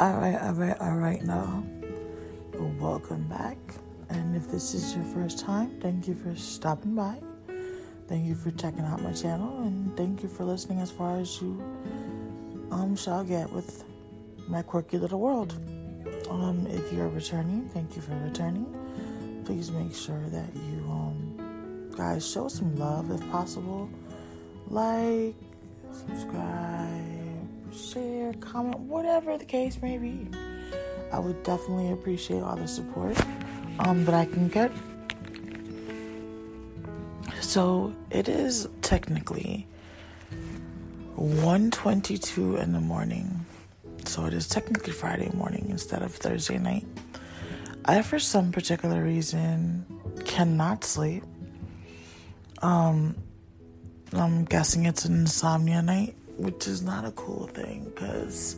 All right, all right, all right now. Welcome back. And if this is your first time, thank you for stopping by. Thank you for checking out my channel and thank you for listening as far as you um shall get with my quirky little world. Um if you're returning, thank you for returning. Please make sure that you um guys show some love if possible. Like, subscribe, share, comment, whatever the case may be. I would definitely appreciate all the support um, that I can get. So it is technically 1.22 in the morning. So it is technically Friday morning instead of Thursday night. I, for some particular reason, cannot sleep. Um, I'm guessing it's an insomnia night, which is not a cool thing because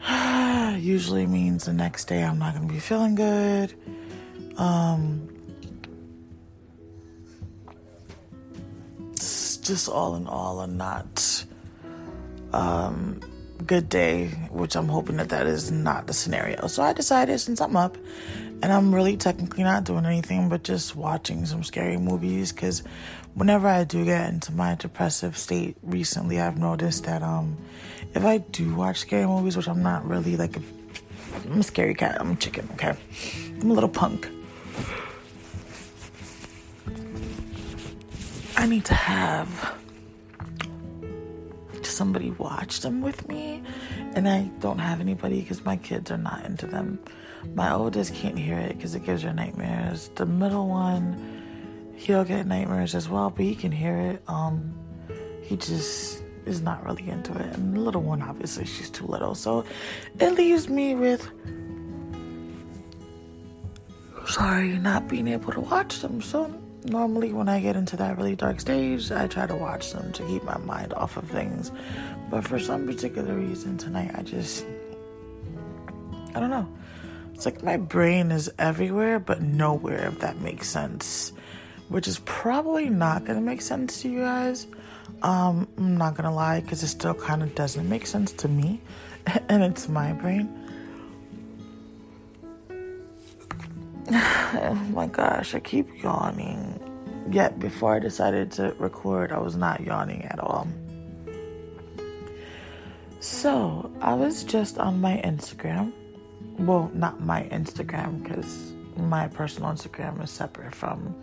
usually means the next day I'm not going to be feeling good. Um, just all in all a not um, good day, which I'm hoping that that is not the scenario. So I decided since I'm up and I'm really technically not doing anything but just watching some scary movies because whenever I do get into my depressive state recently, I've noticed that um, if I do watch scary movies, which I'm not really like, I'm a scary cat, I'm a chicken, okay? I'm a little punk. I need to have somebody watch them with me, and I don't have anybody because my kids are not into them. My oldest can't hear it because it gives her nightmares. The middle one, he'll get nightmares as well, but he can hear it. Um, he just is not really into it. And the little one, obviously, she's too little. So it leaves me with, sorry, not being able to watch them. So normally, when I get into that really dark stage, I try to watch them to keep my mind off of things. But for some particular reason tonight, I just, I don't know. It's like my brain is everywhere but nowhere, if that makes sense which is probably not going to make sense to you guys. Um, I'm not going to lie because it still kind of doesn't make sense to me, and it's my brain. oh my gosh, I keep yawning. Yet before I decided to record, I was not yawning at all. So, I was just on my Instagram. Well, not my Instagram because my personal Instagram is separate from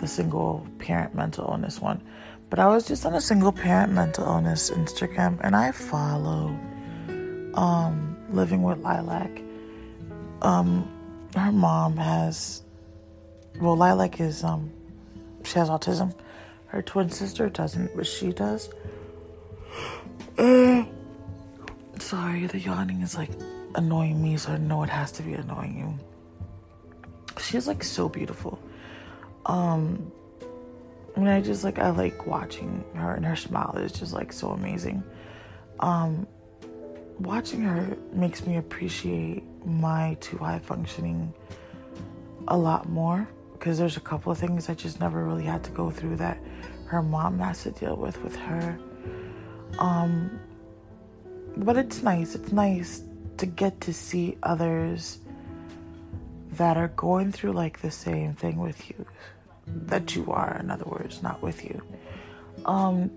the single parent mental illness one. But I was just on a single parent mental illness Instagram and I follow um, Living with Lilac. Um, her mom has, well, Lilac is, um, she has autism. Her twin sister doesn't, but she does. Uh, sorry, the yawning is like annoying me, so I know it has to be annoying you. She's like so beautiful. Um, and I just like I like watching her, and her smile is just like so amazing. Um, watching her makes me appreciate my too high functioning a lot more because there's a couple of things I just never really had to go through that her mom has to deal with with her. Um, but it's nice. It's nice to get to see others that are going through like the same thing with you that you are, in other words, not with you. Um,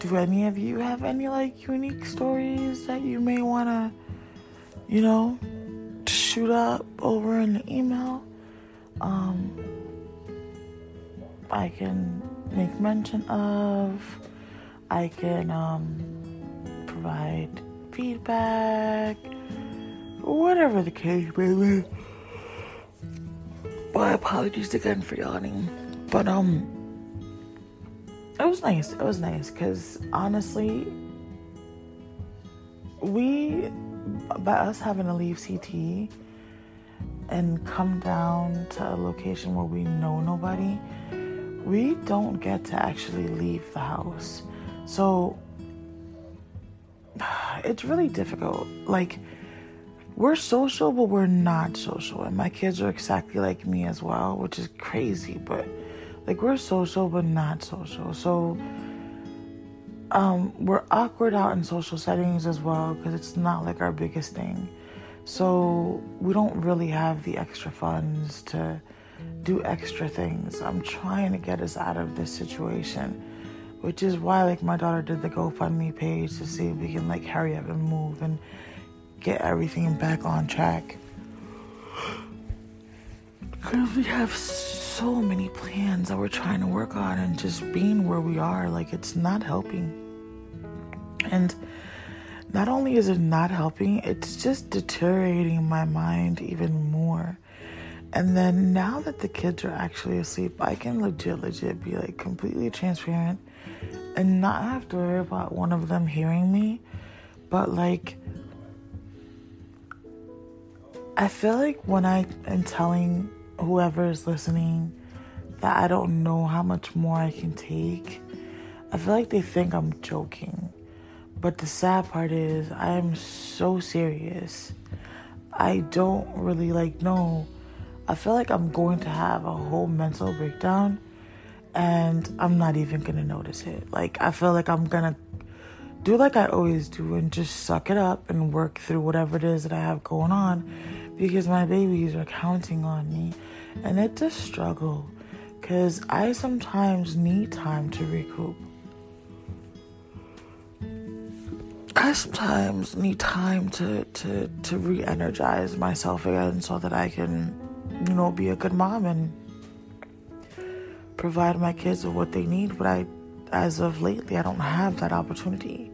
do any of you have any like unique stories that you may want to, you know, shoot up over in the email? Um, I can make mention of. I can um, provide feedback, whatever the case may be. My apologies again for yawning. But, um, it was nice. It was nice because honestly, we, by us having to leave CT and come down to a location where we know nobody, we don't get to actually leave the house. So, it's really difficult. Like, we're social, but we're not social. And my kids are exactly like me as well, which is crazy, but like we're social, but not social. So um, we're awkward out in social settings as well because it's not like our biggest thing. So we don't really have the extra funds to do extra things. I'm trying to get us out of this situation, which is why like my daughter did the GoFundMe page to see if we can like hurry up and move and get everything back on track. Because we have so many plans that we're trying to work on, and just being where we are, like, it's not helping. And not only is it not helping, it's just deteriorating my mind even more. And then now that the kids are actually asleep, I can legit, legit be like completely transparent and not have to worry about one of them hearing me. But like, I feel like when I am telling whoever is listening that I don't know how much more I can take, I feel like they think I'm joking. But the sad part is, I am so serious. I don't really like know. I feel like I'm going to have a whole mental breakdown and I'm not even gonna notice it. Like, I feel like I'm gonna do like I always do and just suck it up and work through whatever it is that I have going on because my babies are counting on me and it's a struggle because I sometimes need time to recoup. I sometimes need time to, to, to re energize myself again so that I can, you know, be a good mom and provide my kids with what they need. But I, as of lately, I don't have that opportunity.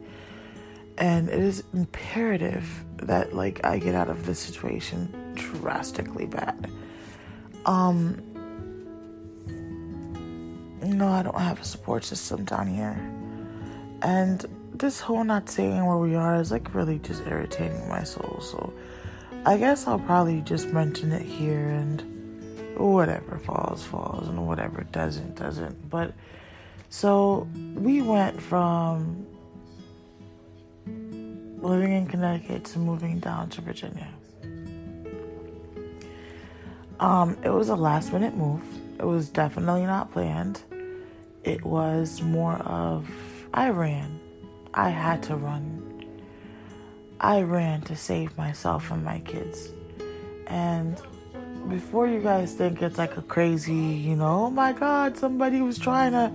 And it is imperative that, like, I get out of this situation drastically bad. Um, no, I don't have a support system down here. And this whole not saying where we are is like really just irritating my soul. So I guess I'll probably just mention it here and whatever falls, falls, and whatever doesn't, doesn't. But so we went from living in Connecticut to moving down to Virginia. Um, it was a last minute move. It was definitely not planned. It was more of I ran. I had to run. I ran to save myself and my kids. And before you guys think it's like a crazy, you know, oh my god, somebody was trying to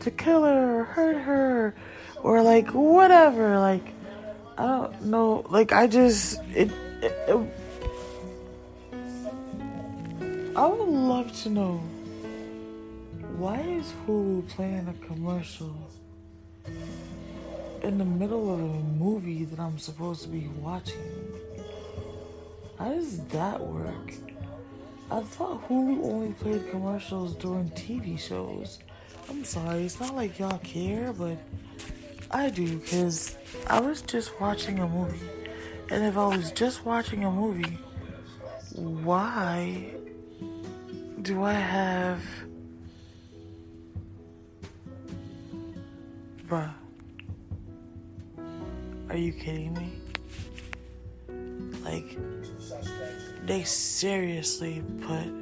to kill her or hurt her or like whatever, like I don't know, like I just it, it, it I would love to know why is Hulu playing a commercial in the middle of a movie that I'm supposed to be watching? How does that work? I thought Hulu only played commercials during TV shows. I'm sorry, it's not like y'all care, but I do because I was just watching a movie. And if I was just watching a movie, why do I have. Bruh. Are you kidding me? Like, they seriously put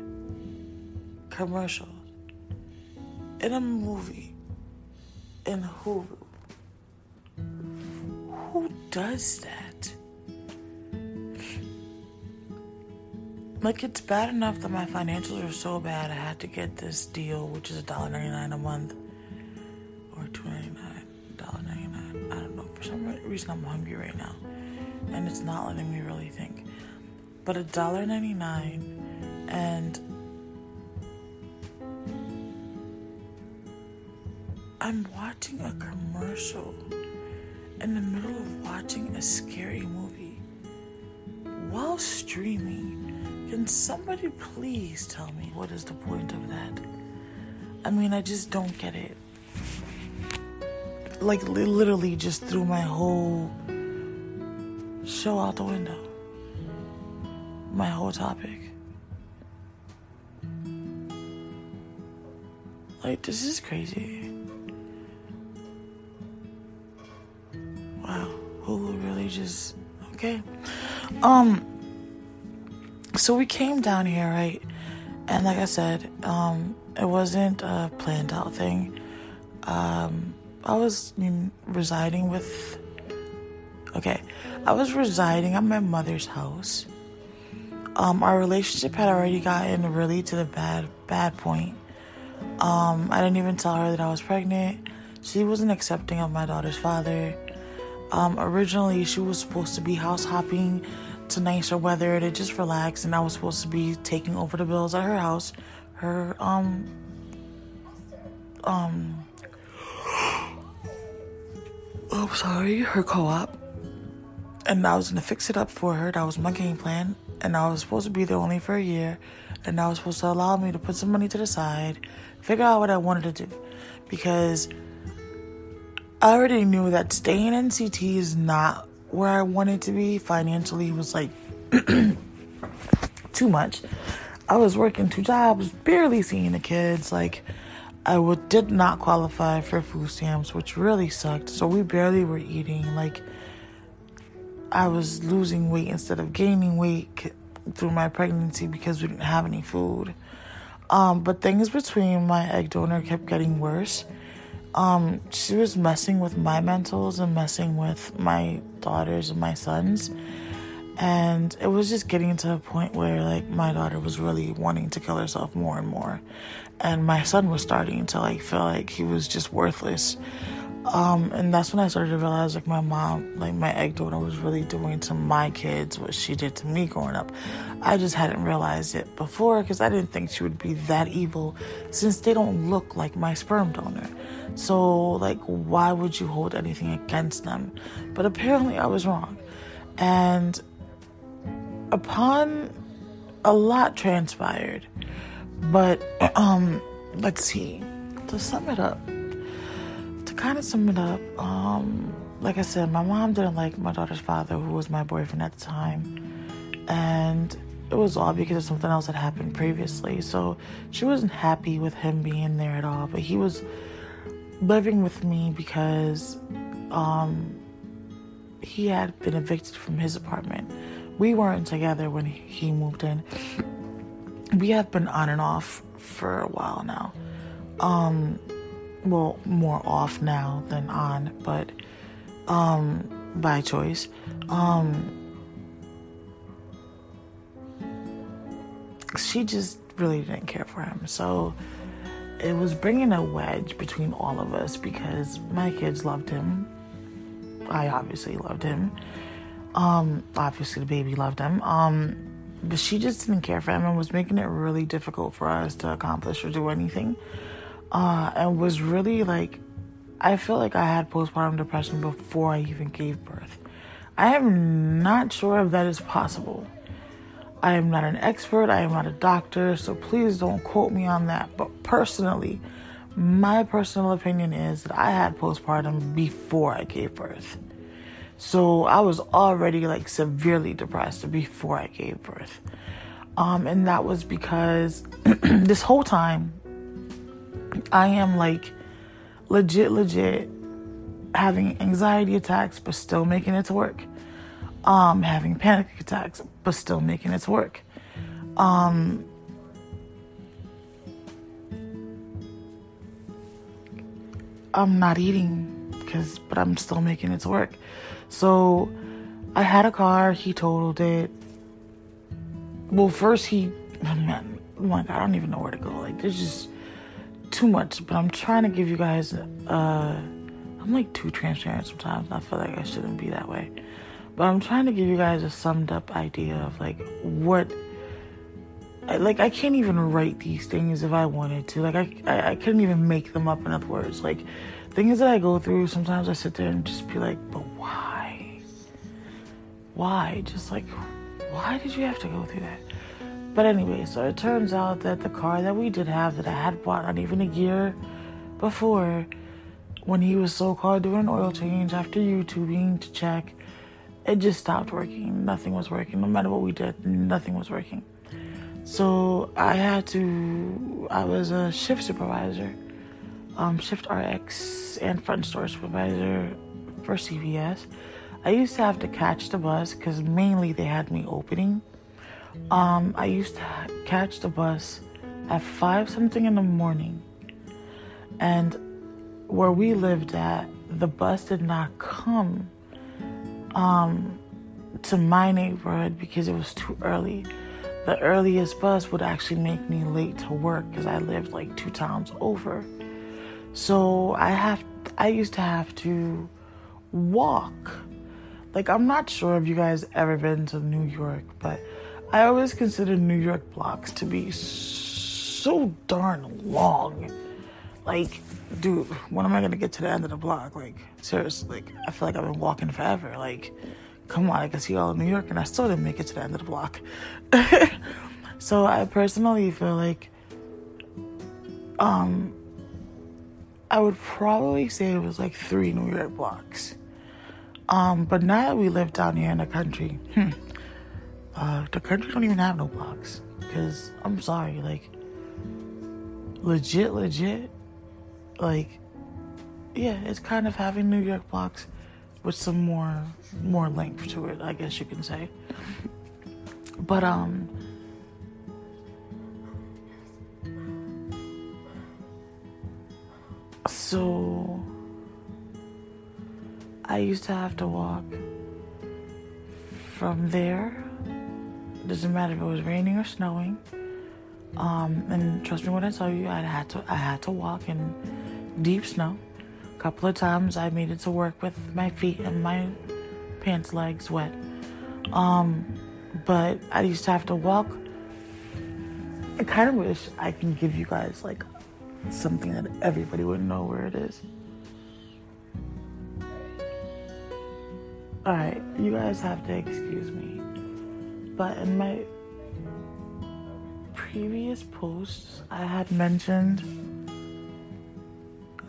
commercials in a movie in Hulu. Does that? Like it's bad enough that my financials are so bad. I had to get this deal, which is $1.99 a month or $2.99, $1.99. I don't know. For some reason, I'm hungry right now, and it's not letting me really think. But $1.99 and I'm watching a commercial in the middle of watching a scary movie while streaming can somebody please tell me what is the point of that? I mean, I just don't get it. Like, literally, just threw my whole show out the window. My whole topic. Like, this is crazy. Um, so we came down here, right? And like I said, um, it wasn't a planned out thing. Um, I was residing with. Okay, I was residing at my mother's house. Um, our relationship had already gotten really to the bad bad point. Um, I didn't even tell her that I was pregnant. She wasn't accepting of my daughter's father. Um, originally, she was supposed to be house hopping to nicer weather to just relax, and I was supposed to be taking over the bills at her house. Her um um oh sorry, her co-op. And I was gonna fix it up for her. That was my game plan. And I was supposed to be there only for a year. And that was supposed to allow me to put some money to the side, figure out what I wanted to do. Because I already knew that staying in NCT is not where I wanted to be. Financially was like too much. I was working two jobs, barely seeing the kids. Like I would, did not qualify for food stamps, which really sucked. So we barely were eating. Like I was losing weight instead of gaining weight through my pregnancy because we didn't have any food. Um, but things between my egg donor kept getting worse. Um, she was messing with my mentals and messing with my daughters and my sons. And it was just getting to a point where, like, my daughter was really wanting to kill herself more and more. And my son was starting to, like, feel like he was just worthless. Um, and that's when I started to realize, like, my mom, like, my egg donor was really doing to my kids what she did to me growing up. I just hadn't realized it before because I didn't think she would be that evil since they don't look like my sperm donor. So, like, why would you hold anything against them? But apparently, I was wrong. And upon a lot transpired, but um, let's see. To sum it up, kind of sum it up, um, like I said, my mom didn't like my daughter's father, who was my boyfriend at the time, and it was all because of something else that happened previously. So she wasn't happy with him being there at all, but he was living with me because um, he had been evicted from his apartment. We weren't together when he moved in. We have been on and off for a while now. Um, well, more off now than on, but um, by choice. Um, she just really didn't care for him. So it was bringing a wedge between all of us because my kids loved him. I obviously loved him. Um, obviously the baby loved him. Um, but she just didn't care for him and was making it really difficult for us to accomplish or do anything. Uh, and was really like, I feel like I had postpartum depression before I even gave birth. I am not sure if that is possible. I am not an expert, I am not a doctor, so please don't quote me on that. But personally, my personal opinion is that I had postpartum before I gave birth. So I was already like severely depressed before I gave birth. Um, and that was because this whole time I am like legit, legit having anxiety attacks, but still making it to work um, having panic attacks, but still making it to work. Um, I'm not eating because, but I'm still making it to work. So I had a car, he totaled it. Well, first he, man, oh my God, I don't even know where to go. Like, there's just too much, but I'm trying to give you guys, uh, I'm like too transparent sometimes. I feel like I shouldn't be that way. But I'm trying to give you guys a summed up idea of like what like I can't even write these things if I wanted to. Like I, I, I couldn't even make them up in other words. Like things that I go through, sometimes I sit there and just be like, but why? Why? Just like, why did you have to go through that? But anyway, so it turns out that the car that we did have that I had bought not even a year before, when he was so called doing an oil change after YouTubing to check, it just stopped working. Nothing was working. No matter what we did, nothing was working. So I had to, I was a shift supervisor, um, shift RX and front store supervisor for CVS. I used to have to catch the bus because mainly they had me opening. Um, I used to catch the bus at five something in the morning, and where we lived at, the bus did not come um, to my neighborhood because it was too early. The earliest bus would actually make me late to work because I lived like two towns over. So I have, I used to have to walk. Like I'm not sure if you guys ever been to New York, but I always consider New York blocks to be so darn long. Like, dude, when am I gonna get to the end of the block? Like, seriously, like I feel like I've been walking forever. Like, come on, I can see all of New York, and I still didn't make it to the end of the block. so I personally feel like, um, I would probably say it was like three New York blocks. Um, but now that we live down here in the country, hmm, uh, the country don't even have no blocks. Cause I'm sorry, like, legit, legit, like, yeah, it's kind of having New York blocks with some more more length to it, I guess you can say. But um. So I used to have to walk from there. Doesn't matter if it was raining or snowing. Um, and trust me when I tell you, I had to I had to walk in deep snow. A couple of times I made it to work with my feet and my pants legs wet. Um, but I used to have to walk. I kind of wish I can give you guys like something that everybody would know where it is. Alright, you guys have to excuse me. But in my previous posts, I had mentioned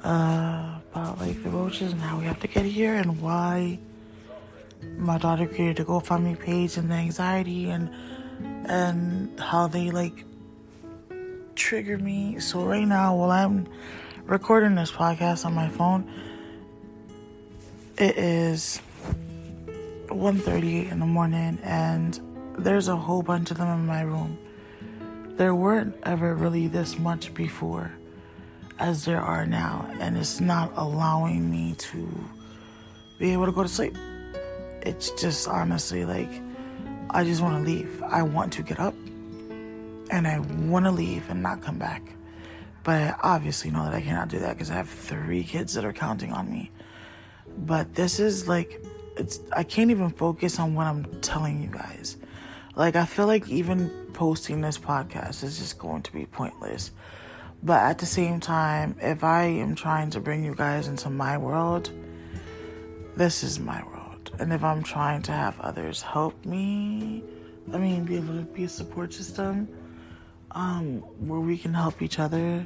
uh, about like the roaches and how we have to get here and why my daughter created a GoFundMe page and the anxiety and and how they like trigger me. So right now, while I'm recording this podcast on my phone, it is 1.38 in the morning and there's a whole bunch of them in my room. There weren't ever really this much before as there are now, and it's not allowing me to be able to go to sleep. It's just honestly like I just want to leave. I want to get up and I want to leave and not come back. But I obviously know that I cannot do that because I have three kids that are counting on me. But this is like it's I can't even focus on what I'm telling you guys. Like I feel like even posting this podcast is just going to be pointless. But at the same time, if I am trying to bring you guys into my world, this is my world. And if I'm trying to have others help me, I mean, be able to be a support system um, where we can help each other.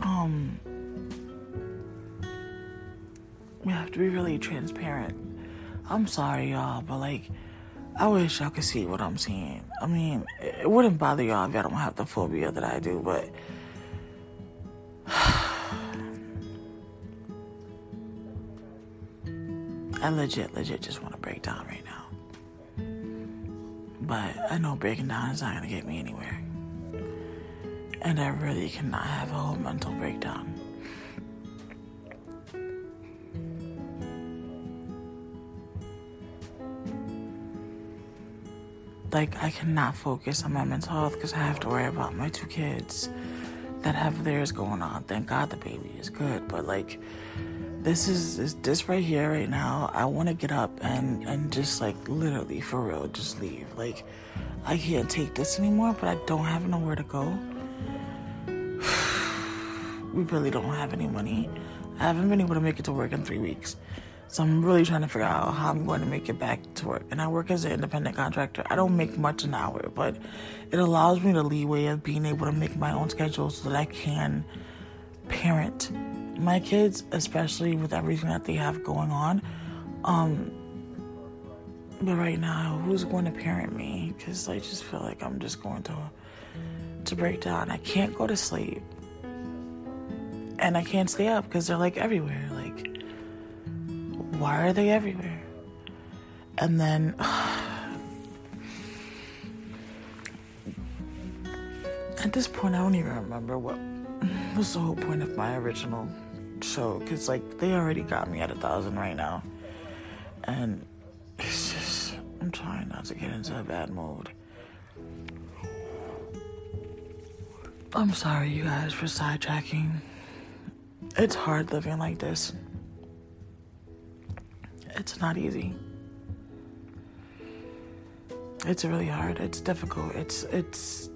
Um, we have to be really transparent. I'm sorry, y'all, but like, I wish y'all could see what I'm seeing. I mean, it wouldn't bother y'all if y'all don't have the phobia that I do, but. I legit, legit just want to break down right now. But I know breaking down is not going to get me anywhere. And I really cannot have a whole mental breakdown. Like I cannot focus on my mental health because I have to worry about my two kids that have theirs going on. Thank God the baby is good, but like this is, is this right here right now. I want to get up and and just like literally for real just leave. Like I can't take this anymore, but I don't have nowhere to go. we really don't have any money. I haven't been able to make it to work in three weeks. So I'm really trying to figure out how I'm going to make it back to work. And I work as an independent contractor. I don't make much an hour, but it allows me the leeway of being able to make my own schedule so that I can parent my kids, especially with everything that they have going on. Um, but right now, who's going to parent me? Because I just feel like I'm just going to to break down. I can't go to sleep, and I can't stay up because they're like everywhere. Like why are they everywhere? And then at this point, I don't even remember what was the whole point of my original show because, like, they already got me at a thousand right now. And it's just, I'm trying not to get into a bad mood. I'm sorry, you guys, for sidetracking. It's hard living like this. It's not easy. It's really hard. It's difficult. It's it's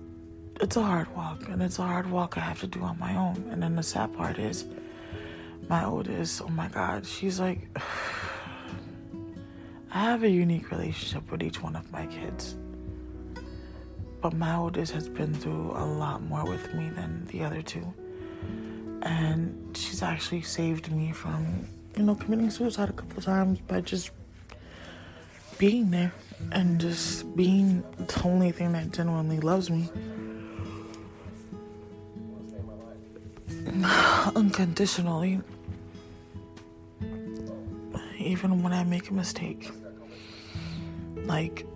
it's a hard walk, and it's a hard walk I have to do on my own. And then the sad part is, my oldest, oh my God, she's like, I have a unique relationship with each one of my kids. But my oldest has been through a lot more with me than the other two. And she's actually saved me from, you know, committing suicide a couple times by just being there and just being the only thing that genuinely loves me. Unconditionally. Even when I make a mistake. Like,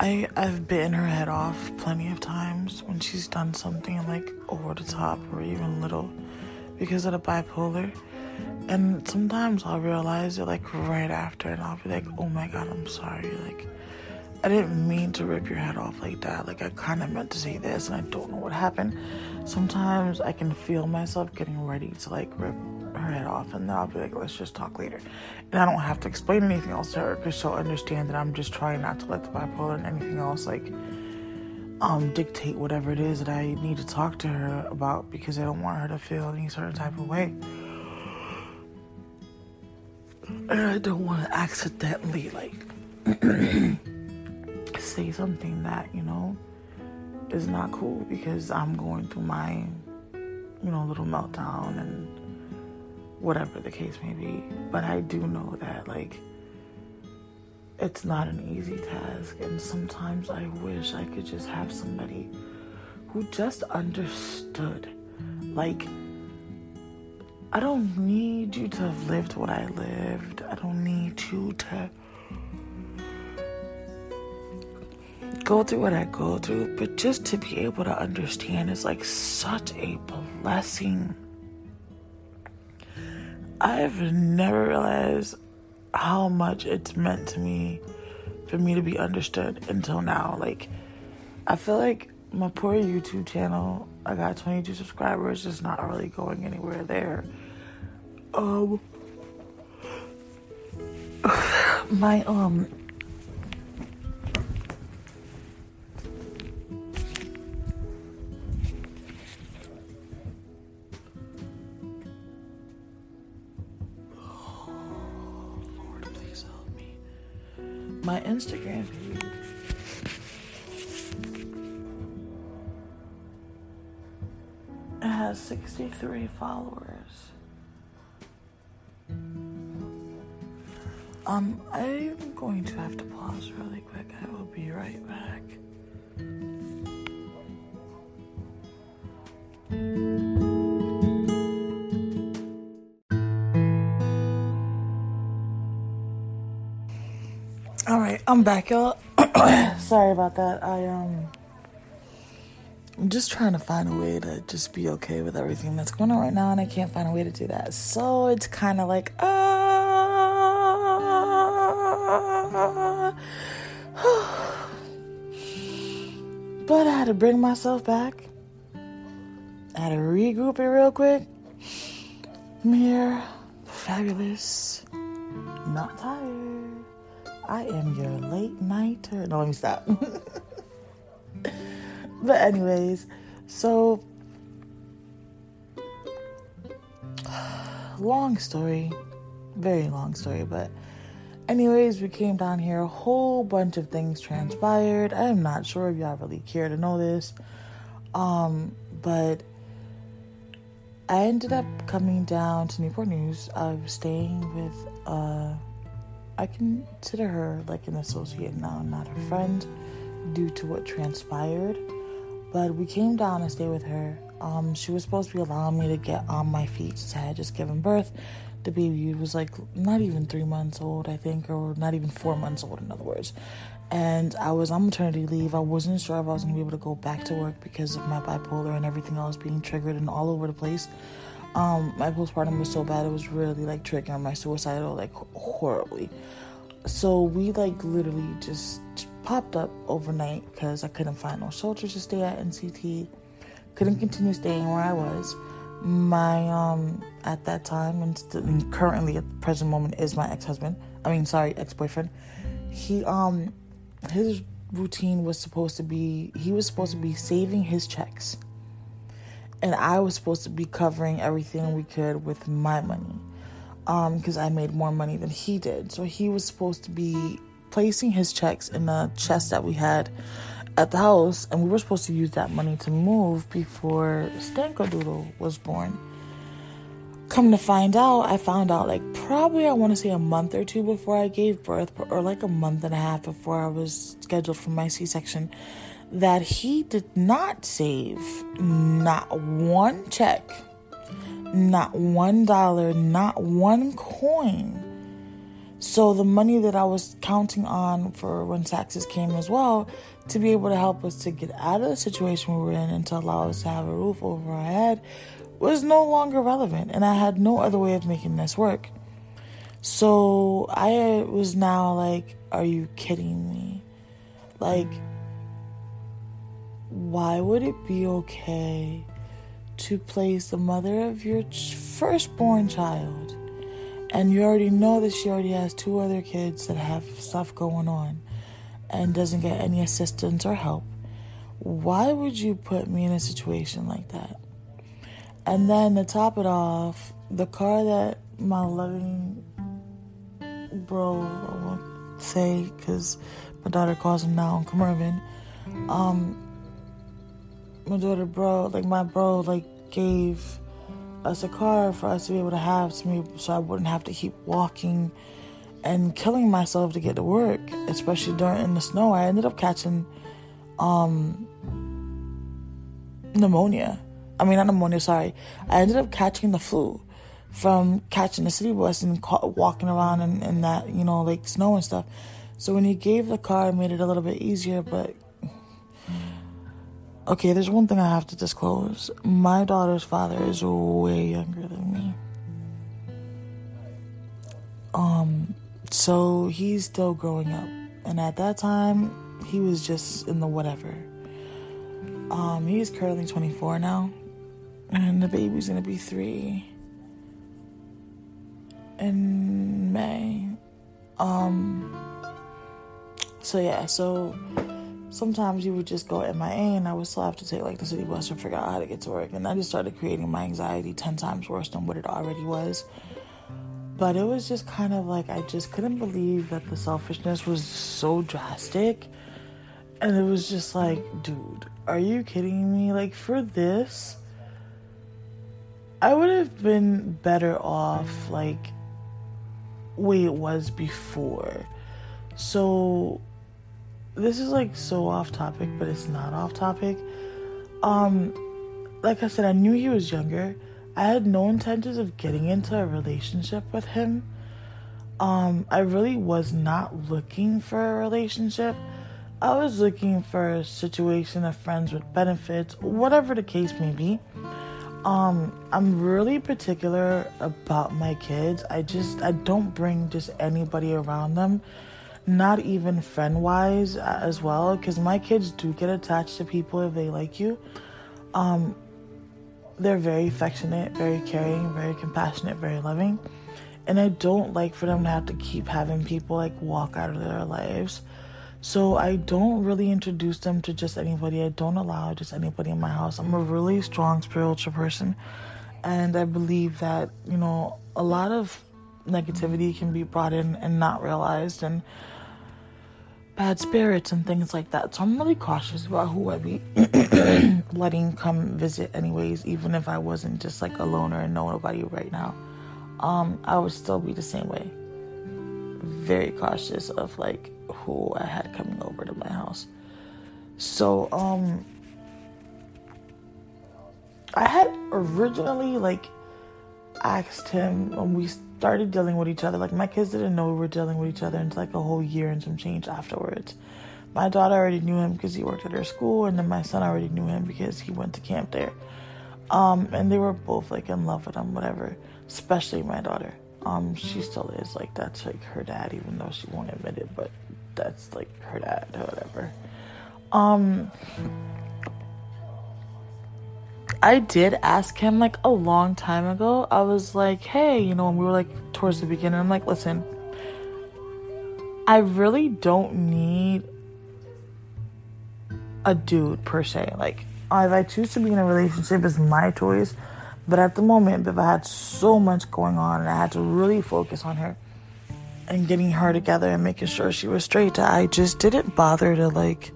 I I've bitten her head off plenty of times when she's done something like over the top or even little because of the bipolar. And sometimes I'll realize it like right after and I'll be like, oh my god, I'm sorry. Like, I didn't mean to rip your head off like that. Like, I kind of meant to say this and I don't know what happened. Sometimes I can feel myself getting ready to like rip her head off and then I'll be like, let's just talk later. And I don't have to explain anything else to her because she'll understand that I'm just trying not to let the bipolar and anything else like um, dictate whatever it is that I need to talk to her about because I don't want her to feel any certain type of way. And I don't want to accidentally like say something that, you know, is not cool because I'm going through my, you know, little meltdown and whatever the case may be. But I do know that, like, it's not an easy task. And sometimes I wish I could just have somebody who just understood. Like, I don't need you to have lived what I lived. I don't need you to go through what I go through, but just to be able to understand is like such a blessing. I've never realized how much it's meant to me for me to be understood until now. Like, I feel like my poor YouTube channel, I got 22 subscribers, is not really going anywhere there. Um, my, um, my Instagram. Has 63 followers. Um, I'm going to have to pause really quick. I will be right back. All right, I'm back, y'all. Sorry about that. I um, I'm just trying to find a way to just be okay with everything that's going on right now, and I can't find a way to do that. So it's kind of like, uh, had to bring myself back. I had to regroup it real quick. I'm here, fabulous, not tired. I am your late nighter. No, let me stop. but anyways, so long story, very long story, but anyways, we came down here. A whole bunch of things transpired. I am not sure if y'all really care to know this, um, but I ended up coming down to Newport News. I was staying with uh I consider her like an associate now, not a friend, due to what transpired. But we came down and stayed with her. Um, she was supposed to be allowing me to get on my feet since I had just given birth. The baby was like not even three months old, I think, or not even four months old, in other words. and I was on maternity leave. I wasn't sure if I was gonna be able to go back to work because of my bipolar and everything else being triggered and all over the place. Um, my postpartum was so bad; it was really like triggering my suicidal like horribly. So we like literally just popped up overnight because I couldn't find no shelter to stay at NCT. Couldn't continue staying where I was. My um at that time and, currently at the present moment is my ex husband. I mean, sorry, ex boyfriend. He um his routine was supposed to be he was supposed to be saving his checks and i was supposed to be covering everything we could with my money um because i made more money than he did so he was supposed to be placing his checks in a chest that we had at the house and we were supposed to use that money to move before Stankodoodle was born. Come to find out, I found out like probably I want to say a month or two before I gave birth, or like a month and a half before I was scheduled for my C section, that he did not save. Not one check, not one dollar, not one coin. So the money that I was counting on for when taxes came as well to be able to help us to get out of the situation we were in and to allow us to have a roof over our head was no longer relevant, and I had no other way of making this work. So I was now like, Are you kidding me? Like, why would it be okay to place the mother of your firstborn child, and you already know that she already has two other kids that have stuff going on and doesn't get any assistance or help? Why would you put me in a situation like that? And then to top it off, the car that my loving bro, I won't say because my daughter calls him now Uncle Mervin. Um, my daughter, bro, like my bro, like gave us a car for us to be able to have to me, so I wouldn't have to keep walking and killing myself to get to work, especially during in the snow. I ended up catching um pneumonia I mean, not pneumonia, sorry. I ended up catching the flu from catching the city bus and ca- walking around in, in that, you know, like snow and stuff. So when he gave the car, it made it a little bit easier, but. Okay, there's one thing I have to disclose. My daughter's father is way younger than me. Um, so he's still growing up. And at that time, he was just in the whatever. Um, he's currently 24 now and the baby's gonna be three in May. Um, so yeah, so sometimes you would just go MIA, and I would still have to take like the city bus and figure out how to get to work, and I just started creating my anxiety ten times worse than what it already was. But it was just kind of like I just couldn't believe that the selfishness was so drastic. And it was just like, dude, are you kidding me? Like, for this, I would have been better off like way it was before. So this is like so off topic, but it's not off topic. Um like I said, I knew he was younger. I had no intentions of getting into a relationship with him. Um I really was not looking for a relationship. I was looking for a situation of friends with benefits, whatever the case may be. Um, I'm really particular about my kids. I just I don't bring just anybody around them, not even friend wise uh, as well, because my kids do get attached to people if they like you. Um, they're very affectionate, very caring, very compassionate, very loving, and I don't like for them to have to keep having people like walk out of their lives. So I don't really introduce them to just anybody. I don't allow just anybody in my house. I'm a really strong spiritual person. And I believe that, you know, a lot of negativity can be brought in and not realized and bad spirits and things like that. So I'm really cautious about who I be letting come visit anyways, even if I wasn't just like a loner and know nobody right now. Um, I would still be the same way. Very cautious of like who I had coming over to my house. So, um, I had originally like asked him when we started dealing with each other. Like my kids didn't know we were dealing with each other until like a whole year and some change afterwards. My daughter already knew him because he worked at her school, and then my son already knew him because he went to camp there. Um, and they were both like in love with him, whatever. Especially my daughter. Um, she still is like that's like her dad, even though she won't admit it. But that's like her dad, whatever. Um, I did ask him like a long time ago. I was like, hey, you know, when we were like towards the beginning, I'm like, listen, I really don't need a dude per se. Like, if I choose to be in a relationship, is my choice. But at the moment, I had so much going on and I had to really focus on her and getting her together and making sure she was straight, I just didn't bother to like,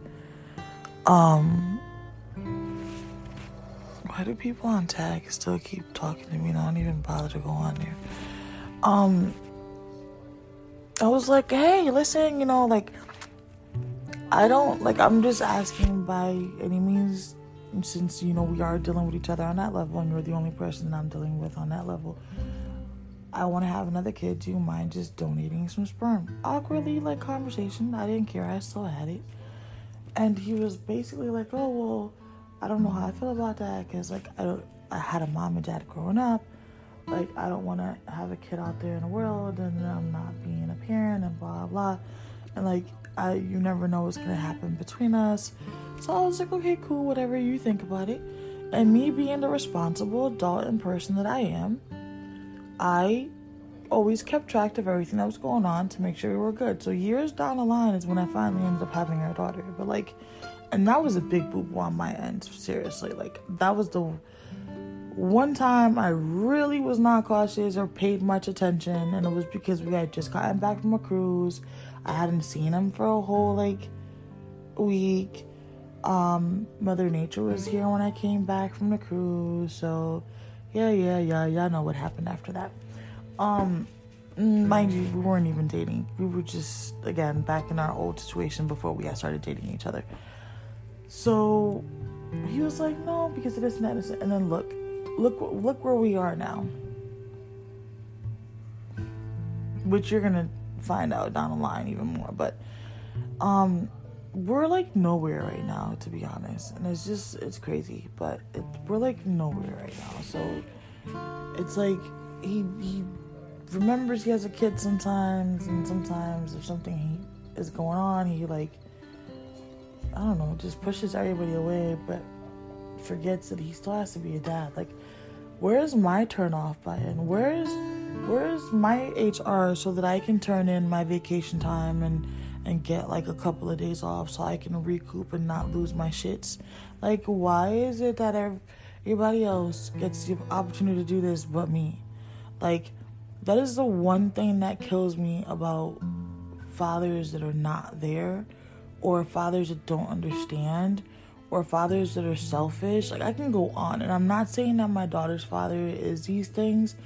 um, why do people on tag still keep talking to me and I don't even bother to go on there? Um, I was like, hey, listen, you know, like, I don't, like, I'm just asking by any means, since, you know, we are dealing with each other on that level and you're the only person I'm dealing with on that level. I want to have another kid. Do you mind just donating some sperm? Awkwardly, like, conversation. I didn't care. I still had it. And he was basically like, oh, well, I don't know how I feel about that because like I don't I had a mom and dad growing up. Like I don't want to have a kid out there in the world and I'm not being a parent and blah blah. And like I you never know what's gonna happen between us. So I was like, okay, cool, whatever you think about it. And me being the responsible adult and person that I am, I always kept track of everything that was going on to make sure we were good. So years down the line is when I finally ended up having our daughter. But like and that was a big boo boo on my end, seriously. Like, that was the one time I really was not cautious or paid much attention, and it was because we had just gotten back from a cruise. I hadn't seen him for a whole like week. Um, Mother Nature was here when I came back from the cruise, so yeah, yeah, yeah, y'all know what happened after that. Um, mind you, we weren't even dating. We were just again back in our old situation before we had started dating each other. So he was like, no, because it is and. And then look, look, look where we are now. Which you're gonna find out down the line even more. But um, we're like nowhere right now, to be honest. And it's just it's crazy. But it, we're like nowhere right now. So it's like he he remembers he has a kid sometimes, and sometimes if something he is going on, he like I don't know, just pushes everybody away, but forgets that he still has to be a dad. Like, where's my turn off button? Where's where's my HR so that I can turn in my vacation time and and get like a couple of days off so I can recoup and not lose my shits? Like, why is it that everybody else gets the opportunity to do this but me? Like, that is the one thing that kills me about fathers that are not there or fathers that don't understand or fathers that are selfish. Like I can go on and I'm not saying that my daughter's father is these things.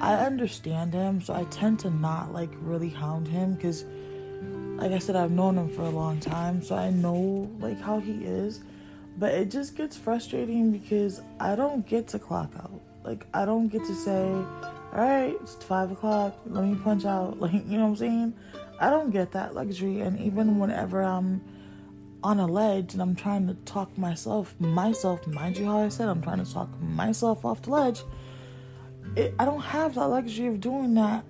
I understand him, so I tend to not like really hound him cuz like I said I've known him for a long time, so I know like how he is. But it just gets frustrating because I don't get to clock out. Like I don't get to say, all right, it's five o'clock. Let me punch out. Like you know what I'm saying? I don't get that luxury. And even whenever I'm on a ledge and I'm trying to talk myself, myself, mind you how I said I'm trying to talk myself off the ledge, it, I don't have that luxury of doing that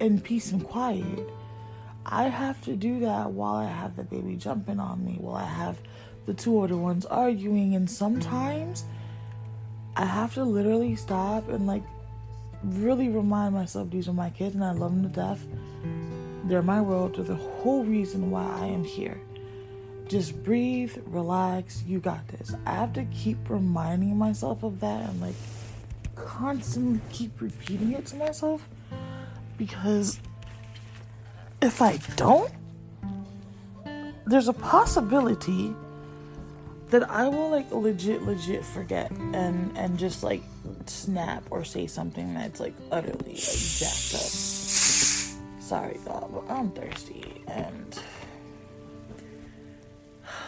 in peace and quiet. I have to do that while I have the baby jumping on me, while I have the two older ones arguing, and sometimes I have to literally stop and like really remind myself these are my kids and I love them to death they're my world. They're the whole reason why I am here. Just breathe, relax. You got this. I have to keep reminding myself of that and like constantly keep repeating it to myself because if I don't, there's a possibility that I will like legit, legit forget and and just like snap or say something that's like utterly like jacked up. Sorry, God, but I'm thirsty. And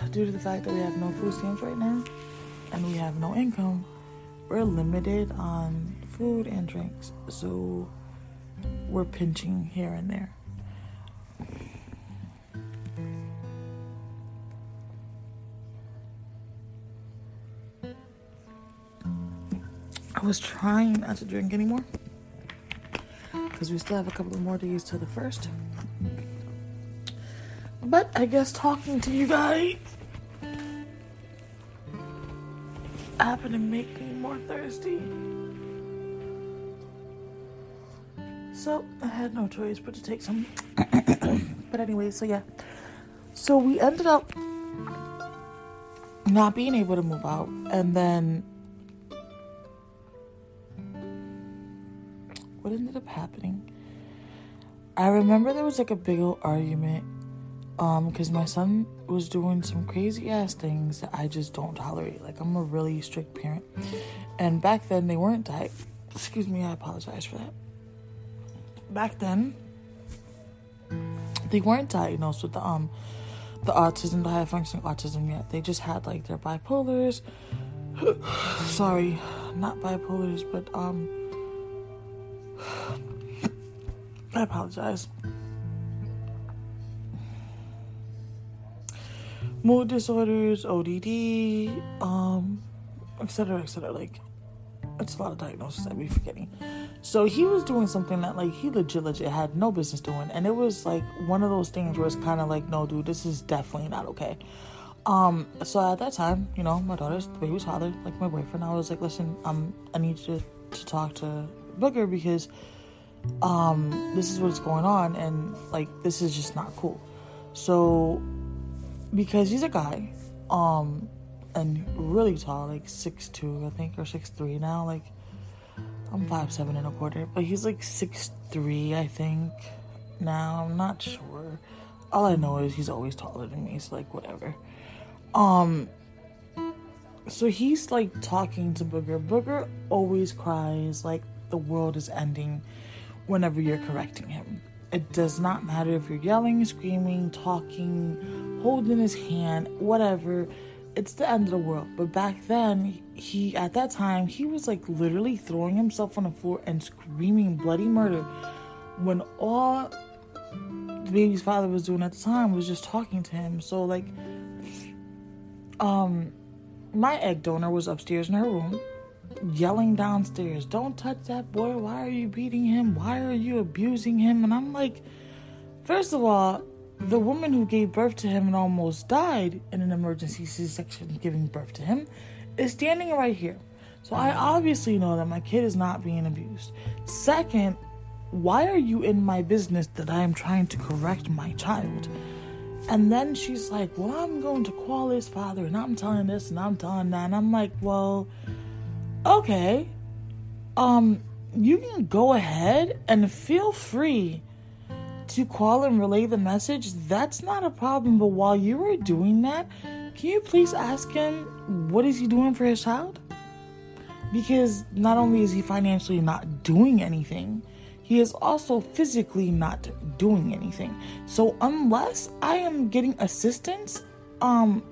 due to the fact that we have no food stamps right now and we have no income, we're limited on food and drinks. So we're pinching here and there. I was trying not to drink anymore because we still have a couple of more days to the first. But I guess talking to you guys happened to make me more thirsty. So I had no choice but to take some. but anyway, so yeah. So we ended up not being able to move out, and then what ended up happening? I remember there was like a big old argument um because my son was doing some crazy ass things that I just don't tolerate. Like I'm a really strict parent. And back then they weren't di excuse me, I apologize for that. Back then they weren't diagnosed with the um the autism, the high functioning autism yet. They just had like their bipolars. Sorry, not bipolars, but um I apologize. Mood disorders, ODD, um, etc., etc. Like, it's a lot of diagnoses that we forgetting. So he was doing something that like he legit legit had no business doing, and it was like one of those things where it's kind of like, no, dude, this is definitely not okay. Um, so at that time, you know, my daughter's the baby's father, like my boyfriend, I was like, listen, um, I need you to, to talk to Booger because um this is what's going on and like this is just not cool. So because he's a guy, um, and really tall, like six two, I think, or six three now. Like I'm five seven and a quarter, but he's like six three, I think. Now I'm not sure. All I know is he's always taller than me, so like whatever. Um. So he's like talking to Booger. Booger always cries like the world is ending whenever you're correcting him. It does not matter if you're yelling, screaming, talking, holding his hand, whatever. It's the end of the world. But back then, he at that time he was like literally throwing himself on the floor and screaming bloody murder when all the baby's father was doing at the time was just talking to him. So like um my egg donor was upstairs in her room yelling downstairs, Don't touch that boy. Why are you beating him? Why are you abusing him? And I'm like, First of all, the woman who gave birth to him and almost died in an emergency C section giving birth to him is standing right here. So I mm-hmm. obviously know that my kid is not being abused. Second, why are you in my business that I am trying to correct my child? And then she's like, Well, I'm going to call his father and I'm telling this and I'm telling that. And I'm like, Well, okay, um, you can go ahead and feel free to call and relay the message. That's not a problem. But while you were doing that, can you please ask him what is he doing for his child? Because not only is he financially not doing anything, he is also physically not doing anything. So unless I am getting assistance um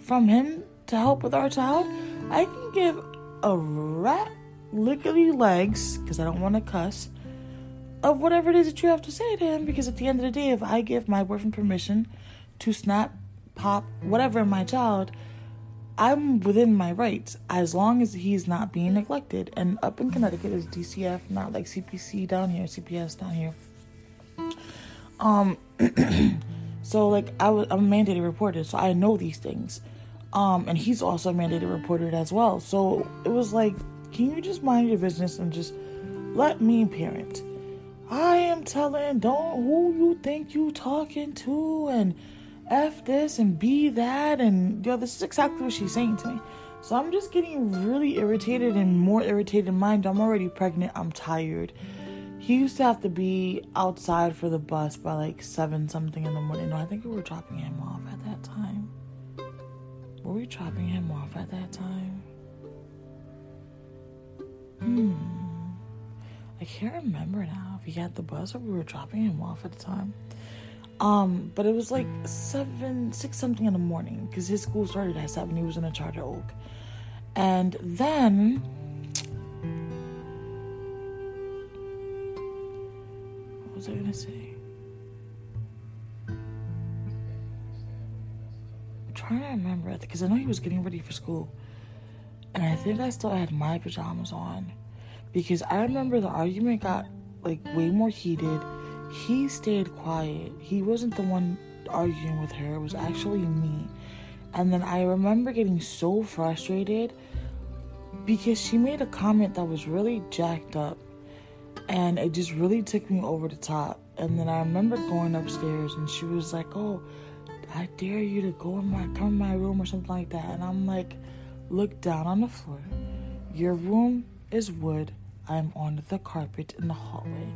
from him to help with our child, I can give a rat lickety legs, because I don't want to cuss, of whatever it is that you have to say to him. Because at the end of the day, if I give my boyfriend permission to snap, pop, whatever my child, I'm within my rights as long as he's not being neglected. And up in Connecticut is DCF, not like CPC down here, CPS down here. Um, so like I was, I'm a mandated reporter, so I know these things. Um, and he's also a mandated reporter as well. So it was like, can you just mind your business and just let me parent? I am telling, don't who you think you talking to, and f this and be that, and yo, this is exactly what she's saying to me. So I'm just getting really irritated and more irritated. Mind, I'm already pregnant. I'm tired. He used to have to be outside for the bus by like seven something in the morning. No, I think we were dropping him off. Were we dropping him off at that time? Hmm. I can't remember now if he had the bus or we were dropping him off at the time. Um, but it was like seven, six something in the morning because his school started at seven. He was in a Charter Oak, and then what was I gonna say? Trying to remember because I know he was getting ready for school, and I think I still had my pajamas on because I remember the argument got like way more heated. He stayed quiet. He wasn't the one arguing with her. It was actually me. And then I remember getting so frustrated because she made a comment that was really jacked up and it just really took me over the top. And then I remember going upstairs and she was like, "Oh, I dare you to go in my come in my room or something like that." And I'm like, "Look down on the floor. Your room is wood. I'm on the carpet in the hallway."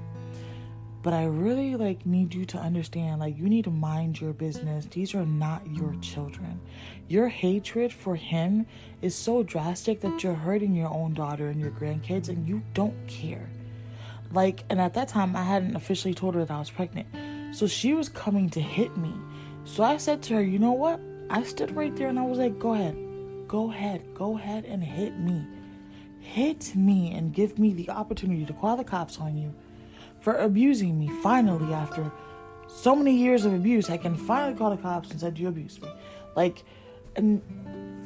But I really like need you to understand like you need to mind your business. These are not your children. Your hatred for him is so drastic that you're hurting your own daughter and your grandkids and you don't care. Like and at that time I hadn't officially told her that I was pregnant. So she was coming to hit me. So I said to her, "You know what?" I stood right there and I was like, "Go ahead. Go ahead. Go ahead and hit me." Hit me and give me the opportunity to call the cops on you for abusing me. Finally, after so many years of abuse, I can finally call the cops and said Do you abused me. Like, and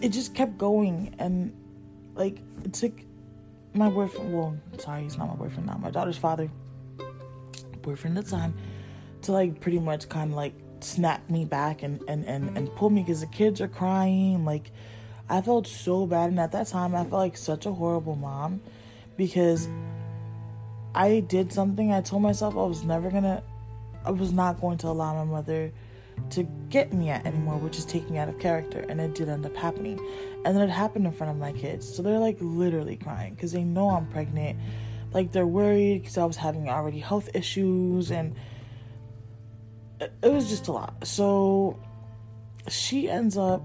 it just kept going, and like it took my boyfriend. Well, sorry, he's not my boyfriend now. My daughter's father, boyfriend at the time, to like pretty much kind of like snap me back and and and and pull me because the kids are crying. Like, I felt so bad, and at that time, I felt like such a horrible mom because I did something. I told myself I was never gonna, I was not going to allow my mother to get me at anymore, which is taking out of character. And it did end up happening. And then it happened in front of my kids. So they're like literally crying because they know I'm pregnant. Like they're worried because I was having already health issues and it, was just a lot. So she ends up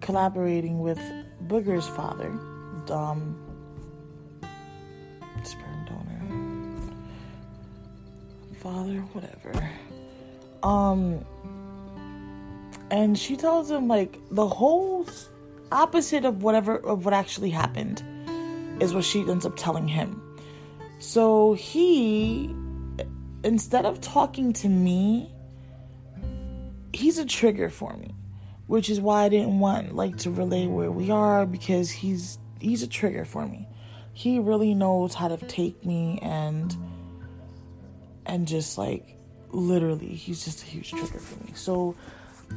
collaborating with Booger's father, um, sperm donor, father, whatever. Um, and she tells him like the whole opposite of whatever of what actually happened is what she ends up telling him. So he, instead of talking to me, he's a trigger for me, which is why I didn't want like to relay where we are because he's he's a trigger for me. He really knows how to take me and and just like literally he's just a huge trigger for me so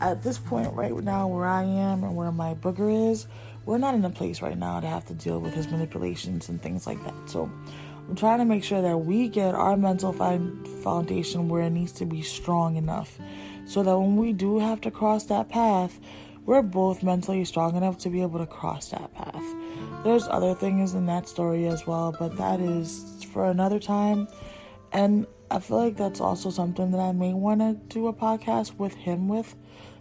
at this point right now where i am and where my booger is we're not in a place right now to have to deal with his manipulations and things like that so i'm trying to make sure that we get our mental foundation where it needs to be strong enough so that when we do have to cross that path we're both mentally strong enough to be able to cross that path there's other things in that story as well but that is for another time and I feel like that's also something that I may want to do a podcast with him with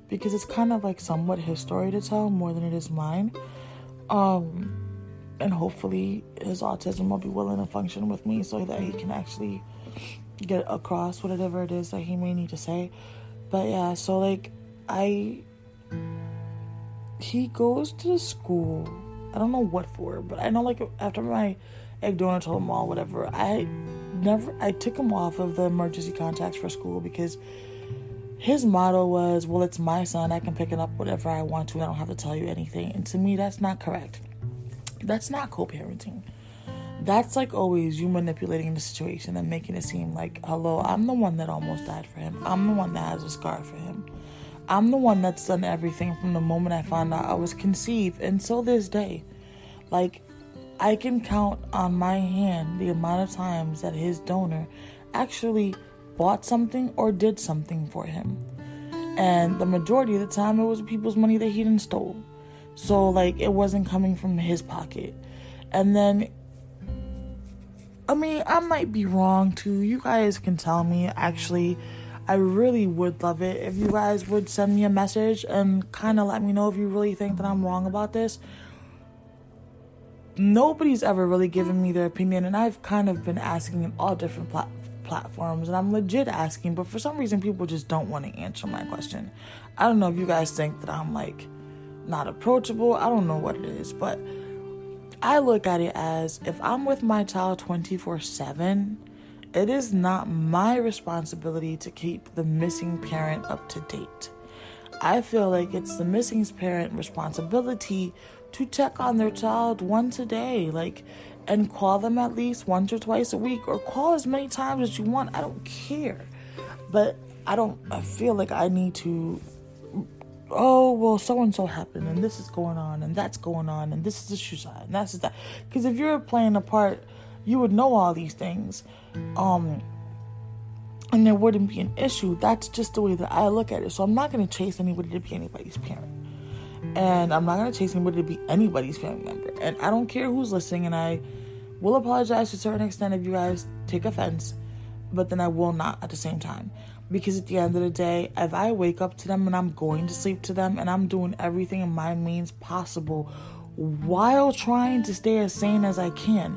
because it's kind of like somewhat his story to tell more than it is mine. Um, and hopefully his autism will be willing to function with me so that he can actually get across whatever it is that he may need to say. But yeah, so like I he goes to the school. I don't know what for, but I know like after my egg donor told him all whatever, I never I took him off of the emergency contacts for school because his motto was, "Well, it's my son. I can pick it up whatever I want to. I don't have to tell you anything." And to me, that's not correct. That's not co-parenting. That's like always you manipulating the situation and making it seem like, "Hello, I'm the one that almost died for him. I'm the one that has a scar for him. I'm the one that's done everything from the moment I found out I was conceived until this day." Like I can count on my hand the amount of times that his donor actually bought something or did something for him. And the majority of the time, it was people's money that he didn't stole. So, like, it wasn't coming from his pocket. And then, I mean, I might be wrong too. You guys can tell me. Actually, I really would love it if you guys would send me a message and kind of let me know if you really think that I'm wrong about this nobody's ever really given me their opinion, and I've kind of been asking in all different plat- platforms, and I'm legit asking, but for some reason, people just don't want to answer my question. I don't know if you guys think that I'm like not approachable, I don't know what it is, but I look at it as if I'm with my child 24 7 It is not my responsibility to keep the missing parent up to date. I feel like it's the missing parent responsibility to check on their child once a day, like, and call them at least once or twice a week, or call as many times as you want. I don't care. But I don't, I feel like I need to, oh, well, so and so happened, and this is going on, and that's going on, and this is the shoe side, and that's that. Because if you're playing a part, you would know all these things um and there wouldn't be an issue. That's just the way that I look at it. So I'm not going to chase anybody to be anybody's parent. And I'm not going to chase anybody to be anybody's family member. And I don't care who's listening. And I will apologize to a certain extent if you guys take offense. But then I will not at the same time. Because at the end of the day, if I wake up to them and I'm going to sleep to them and I'm doing everything in my means possible while trying to stay as sane as I can,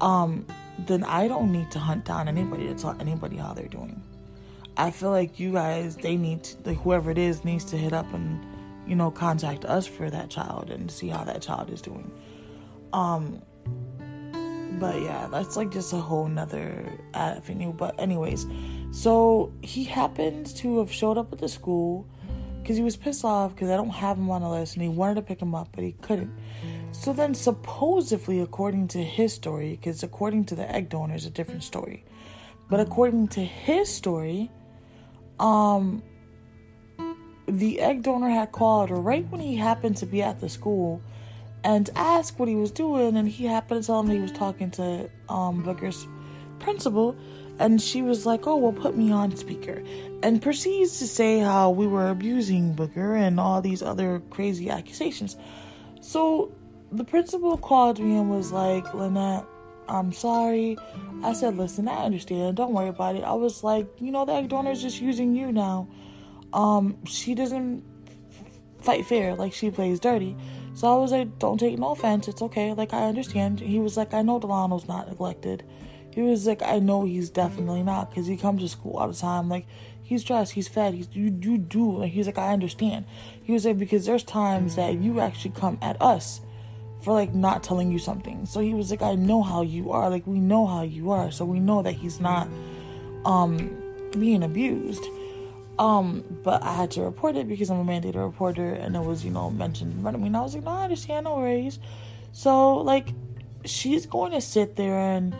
um, then I don't need to hunt down anybody to tell anybody how they're doing. I feel like you guys, they need to, like whoever it is, needs to hit up and, you know, contact us for that child and see how that child is doing. Um, but yeah, that's like just a whole nother avenue. But anyways, so he happened to have showed up at the school because he was pissed off because I don't have him on the list and he wanted to pick him up, but he couldn't. So then, supposedly, according to his story, because according to the egg donor is a different story, but according to his story, um, the egg donor had called right when he happened to be at the school and asked what he was doing, and he happened to tell him he was talking to um Booker's principal, and she was like, "Oh, well, put me on speaker," and proceeds to say how we were abusing Booker and all these other crazy accusations. So the principal called me and was like, Lynette, I'm sorry. I said, listen, I understand. Don't worry about it. I was like, you know, the egg donor's just using you now. Um, she doesn't fight fair, like she plays dirty. So I was like, don't take no offense. It's okay. Like I understand. He was like, I know Delano's not neglected. He was like, I know he's definitely not because he comes to school all the time. Like he's dressed, he's fed, he's you you do. Like he's like, I understand. He was like, because there's times that you actually come at us for like not telling you something. So he was like, I know how you are. Like we know how you are. So we know that he's not um being abused. Um, but I had to report it because I'm a mandated reporter and it was, you know, mentioned in front of me. And I was like, no, I understand, no worries. So like she's going to sit there and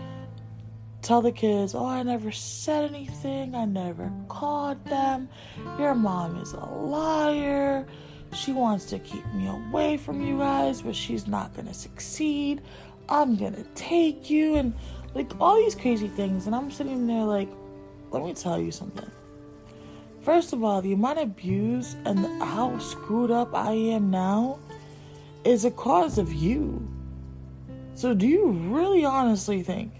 tell the kids, oh, I never said anything, I never called them, your mom is a liar she wants to keep me away from you guys, but she's not gonna succeed. I'm gonna take you, and like all these crazy things. And I'm sitting there like, let me tell you something. First of all, the amount of abuse and how screwed up I am now is a cause of you. So, do you really honestly think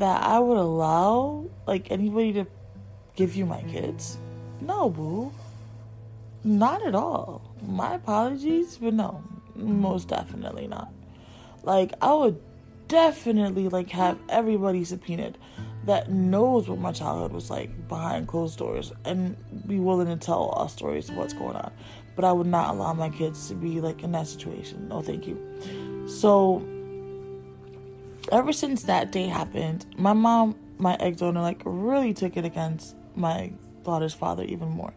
that I would allow like anybody to give you my kids? No, boo. Not at all. My apologies, but no, most definitely not. Like I would definitely like have everybody subpoenaed that knows what my childhood was like behind closed doors and be willing to tell us stories of what's going on. But I would not allow my kids to be like in that situation. No, thank you. So ever since that day happened, my mom, my egg donor, like really took it against my daughter's father even more.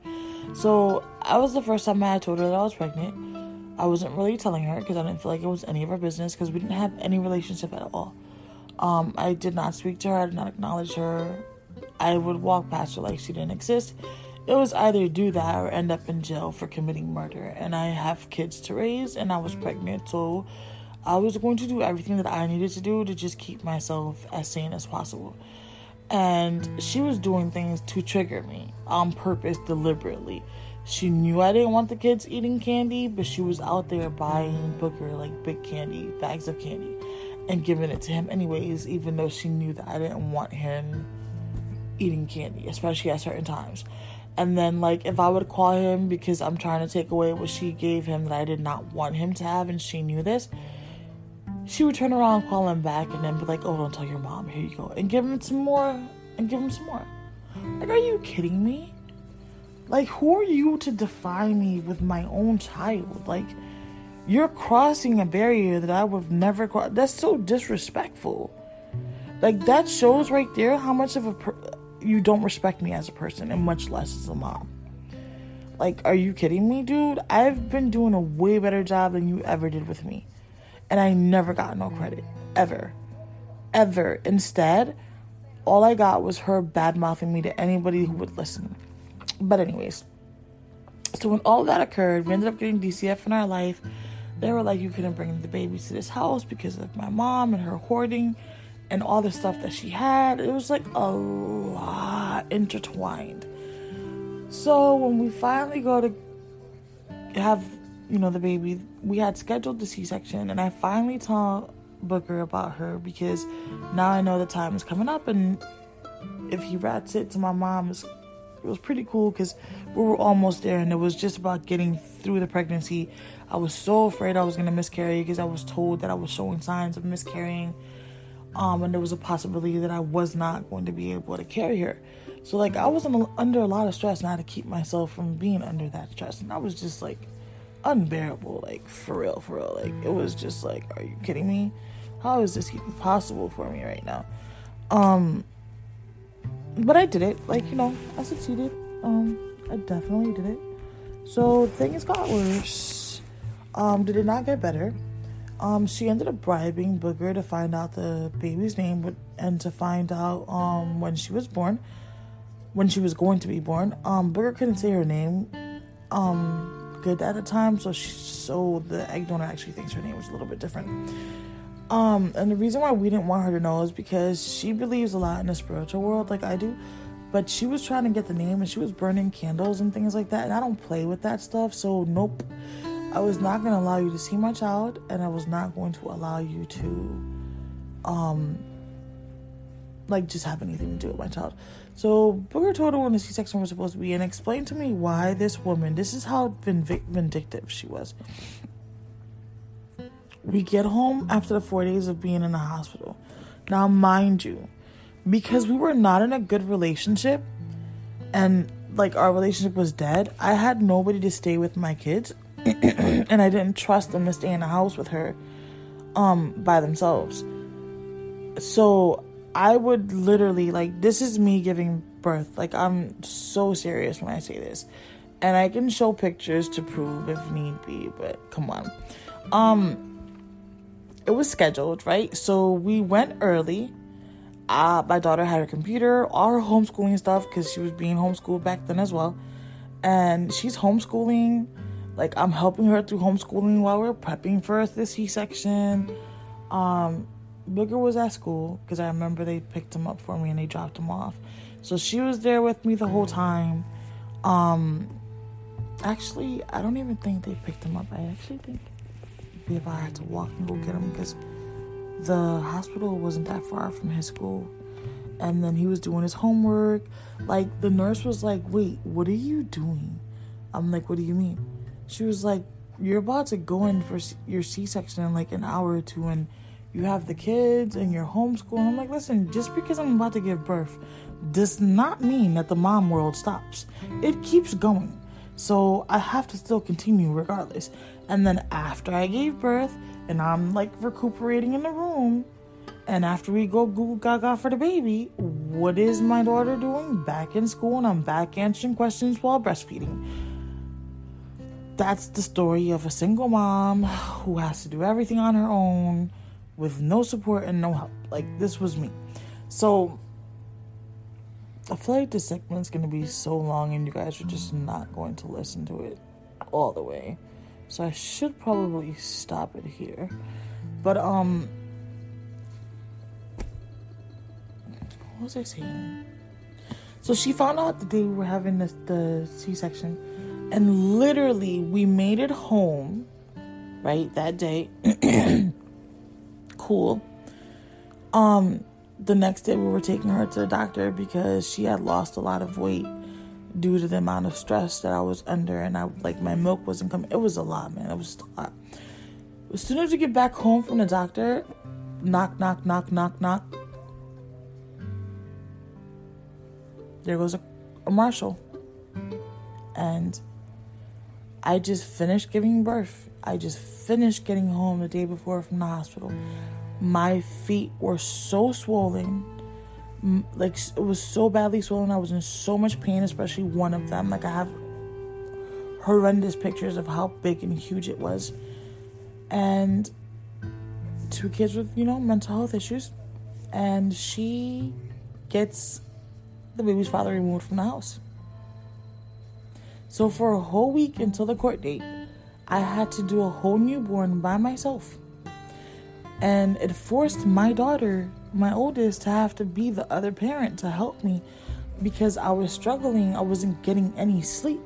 So I was the first time I had told her that I was pregnant. I wasn't really telling her because I didn't feel like it was any of her business because we didn't have any relationship at all. Um, I did not speak to her. I did not acknowledge her. I would walk past her like she didn't exist. It was either do that or end up in jail for committing murder. And I have kids to raise, and I was pregnant, so I was going to do everything that I needed to do to just keep myself as sane as possible. And she was doing things to trigger me on purpose deliberately. She knew i didn't want the kids eating candy but she was out there buying booker like big candy bags of candy and giving it to him anyways even though she knew that i didn't want him eating candy especially at certain times. And then like if i would call him because i'm trying to take away what she gave him that i did not want him to have and she knew this she would turn around, call him back, and then be like, "Oh, don't tell your mom. Here you go," and give him some more, and give him some more. Like, are you kidding me? Like, who are you to define me with my own child? Like, you're crossing a barrier that I would never cross. That's so disrespectful. Like that shows right there how much of a per- you don't respect me as a person and much less as a mom. Like, are you kidding me, dude? I've been doing a way better job than you ever did with me. And I never got no credit. Ever. Ever. Instead, all I got was her bad mouthing me to anybody who would listen. But, anyways, so when all that occurred, we ended up getting DCF in our life. They were like, you couldn't bring the baby to this house because of my mom and her hoarding and all the stuff that she had. It was like a lot intertwined. So when we finally go to have, you know, the baby, we had scheduled the C section, and I finally told Booker about her because now I know the time is coming up, and if he rats it to my mom, it was pretty cool because we were almost there, and it was just about getting through the pregnancy. I was so afraid I was gonna miscarry because I was told that I was showing signs of miscarrying, um, and there was a possibility that I was not going to be able to carry her. So like I was under a lot of stress and I had to keep myself from being under that stress. And I was just like unbearable, like for real, for real. Like it was just like, are you kidding me? How is this even possible for me right now? Um but I did it. Like, you know, I succeeded. Um, I definitely did it. So things got worse. Um, did it not get better? Um, she ended up bribing Booger to find out the baby's name and to find out um when she was born when she was going to be born. Um, Booger couldn't say her name um, good at the time, so she, so the egg donor actually thinks her name was a little bit different. Um, and the reason why we didn't want her to know is because she believes a lot in the spiritual world, like I do. But she was trying to get the name, and she was burning candles and things like that. And I don't play with that stuff, so nope. I was not going to allow you to see my child, and I was not going to allow you to, um, like just have anything to do with my child. So Booker told her when the C-section was supposed to be and explained to me why this woman, this is how vindictive she was. We get home after the four days of being in the hospital. Now, mind you, because we were not in a good relationship and like our relationship was dead, I had nobody to stay with my kids and I didn't trust them to stay in the house with her um by themselves. So I would literally like this is me giving birth. Like I'm so serious when I say this. And I can show pictures to prove if need be, but come on. Um it was scheduled, right? So we went early. Uh, my daughter had her computer, all her homeschooling stuff, because she was being homeschooled back then as well. And she's homeschooling. Like I'm helping her through homeschooling while we're prepping for the C-section. Um, Booger was at school because I remember they picked him up for me and they dropped him off. So she was there with me the whole time. Um, actually, I don't even think they picked him up. I actually think if I had to walk and go get him because the hospital wasn't that far from his school. And then he was doing his homework. Like the nurse was like, "Wait, what are you doing?" I'm like, "What do you mean?" She was like, "You're about to go in for your C-section in like an hour or two, and." You have the kids and you're homeschooling. I'm like, listen, just because I'm about to give birth does not mean that the mom world stops. It keeps going. So I have to still continue regardless. And then after I gave birth and I'm like recuperating in the room, and after we go Google Gaga for the baby, what is my daughter doing? Back in school and I'm back answering questions while breastfeeding. That's the story of a single mom who has to do everything on her own with no support and no help. Like this was me. So I feel like this segment's gonna be so long and you guys are just not going to listen to it all the way. So I should probably stop it here. But um what was I saying? So she found out the day we were having this, the C-section, and literally we made it home, right that day. cool. Um, the next day we were taking her to the doctor because she had lost a lot of weight due to the amount of stress that I was under, and I like my milk wasn't coming. It was a lot, man. It was a lot. As soon as we get back home from the doctor, knock, knock, knock, knock, knock. There goes a, a marshal, and I just finished giving birth. I just finished getting home the day before from the hospital. My feet were so swollen. Like it was so badly swollen. I was in so much pain, especially one of them. Like I have horrendous pictures of how big and huge it was. And two kids with, you know, mental health issues. And she gets the baby's father removed from the house. So for a whole week until the court date, I had to do a whole newborn by myself. And it forced my daughter, my oldest, to have to be the other parent to help me because I was struggling. I wasn't getting any sleep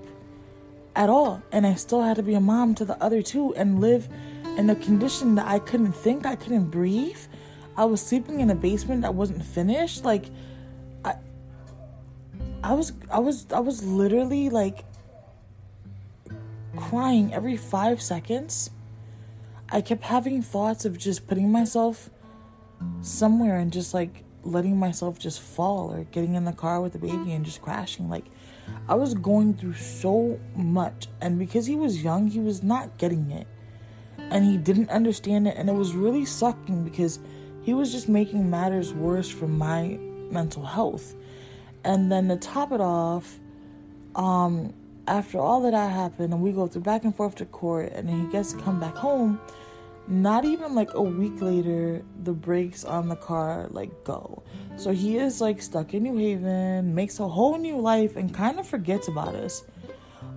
at all. And I still had to be a mom to the other two and live in a condition that I couldn't think, I couldn't breathe. I was sleeping in a basement that wasn't finished. Like I I was I was I was literally like crying every 5 seconds. I kept having thoughts of just putting myself somewhere and just like letting myself just fall or getting in the car with the baby and just crashing. Like I was going through so much. And because he was young he was not getting it. And he didn't understand it. And it was really sucking because he was just making matters worse for my mental health. And then to top it off um after all that happened and we go through back and forth to court and then he gets to come back home. Not even like a week later the brakes on the car like go. So he is like stuck in New Haven makes a whole new life and kind of forgets about us.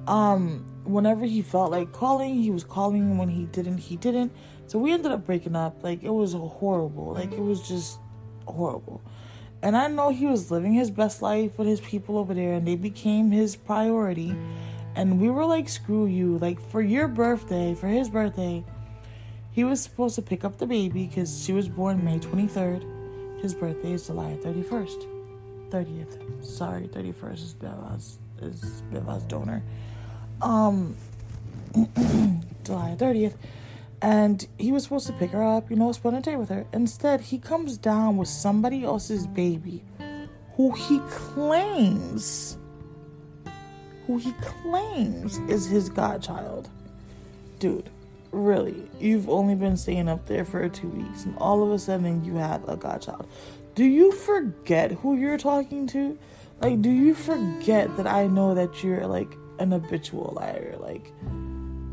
Um whenever he felt like calling he was calling. When he didn't he didn't. So we ended up breaking up. Like it was horrible. Like it was just horrible and i know he was living his best life with his people over there and they became his priority and we were like screw you like for your birthday for his birthday he was supposed to pick up the baby because she was born May 23rd. His birthday is July 31st. 30th. Sorry, 31st is Beva's is Beva's donor um July 30th and he was supposed to pick her up, you know, spend a day with her. Instead, he comes down with somebody else's baby who he claims who he claims is his godchild. Dude, really, you've only been staying up there for two weeks and all of a sudden you have a godchild. Do you forget who you're talking to? Like, do you forget that I know that you're like an habitual liar. Like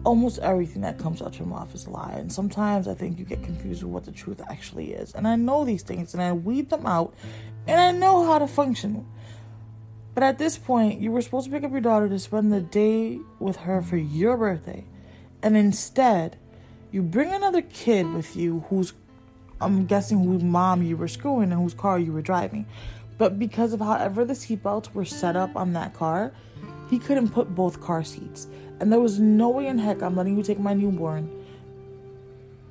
almost everything that comes out your mouth is a lie. And sometimes I think you get confused with what the truth actually is. And I know these things and I weed them out and I know how to function. But at this point, you were supposed to pick up your daughter to spend the day with her for your birthday. And instead, you bring another kid with you who's, I'm guessing, whose mom you were screwing and whose car you were driving. But because of however the seatbelts were set up on that car, he couldn't put both car seats. And there was no way in heck I'm letting you take my newborn.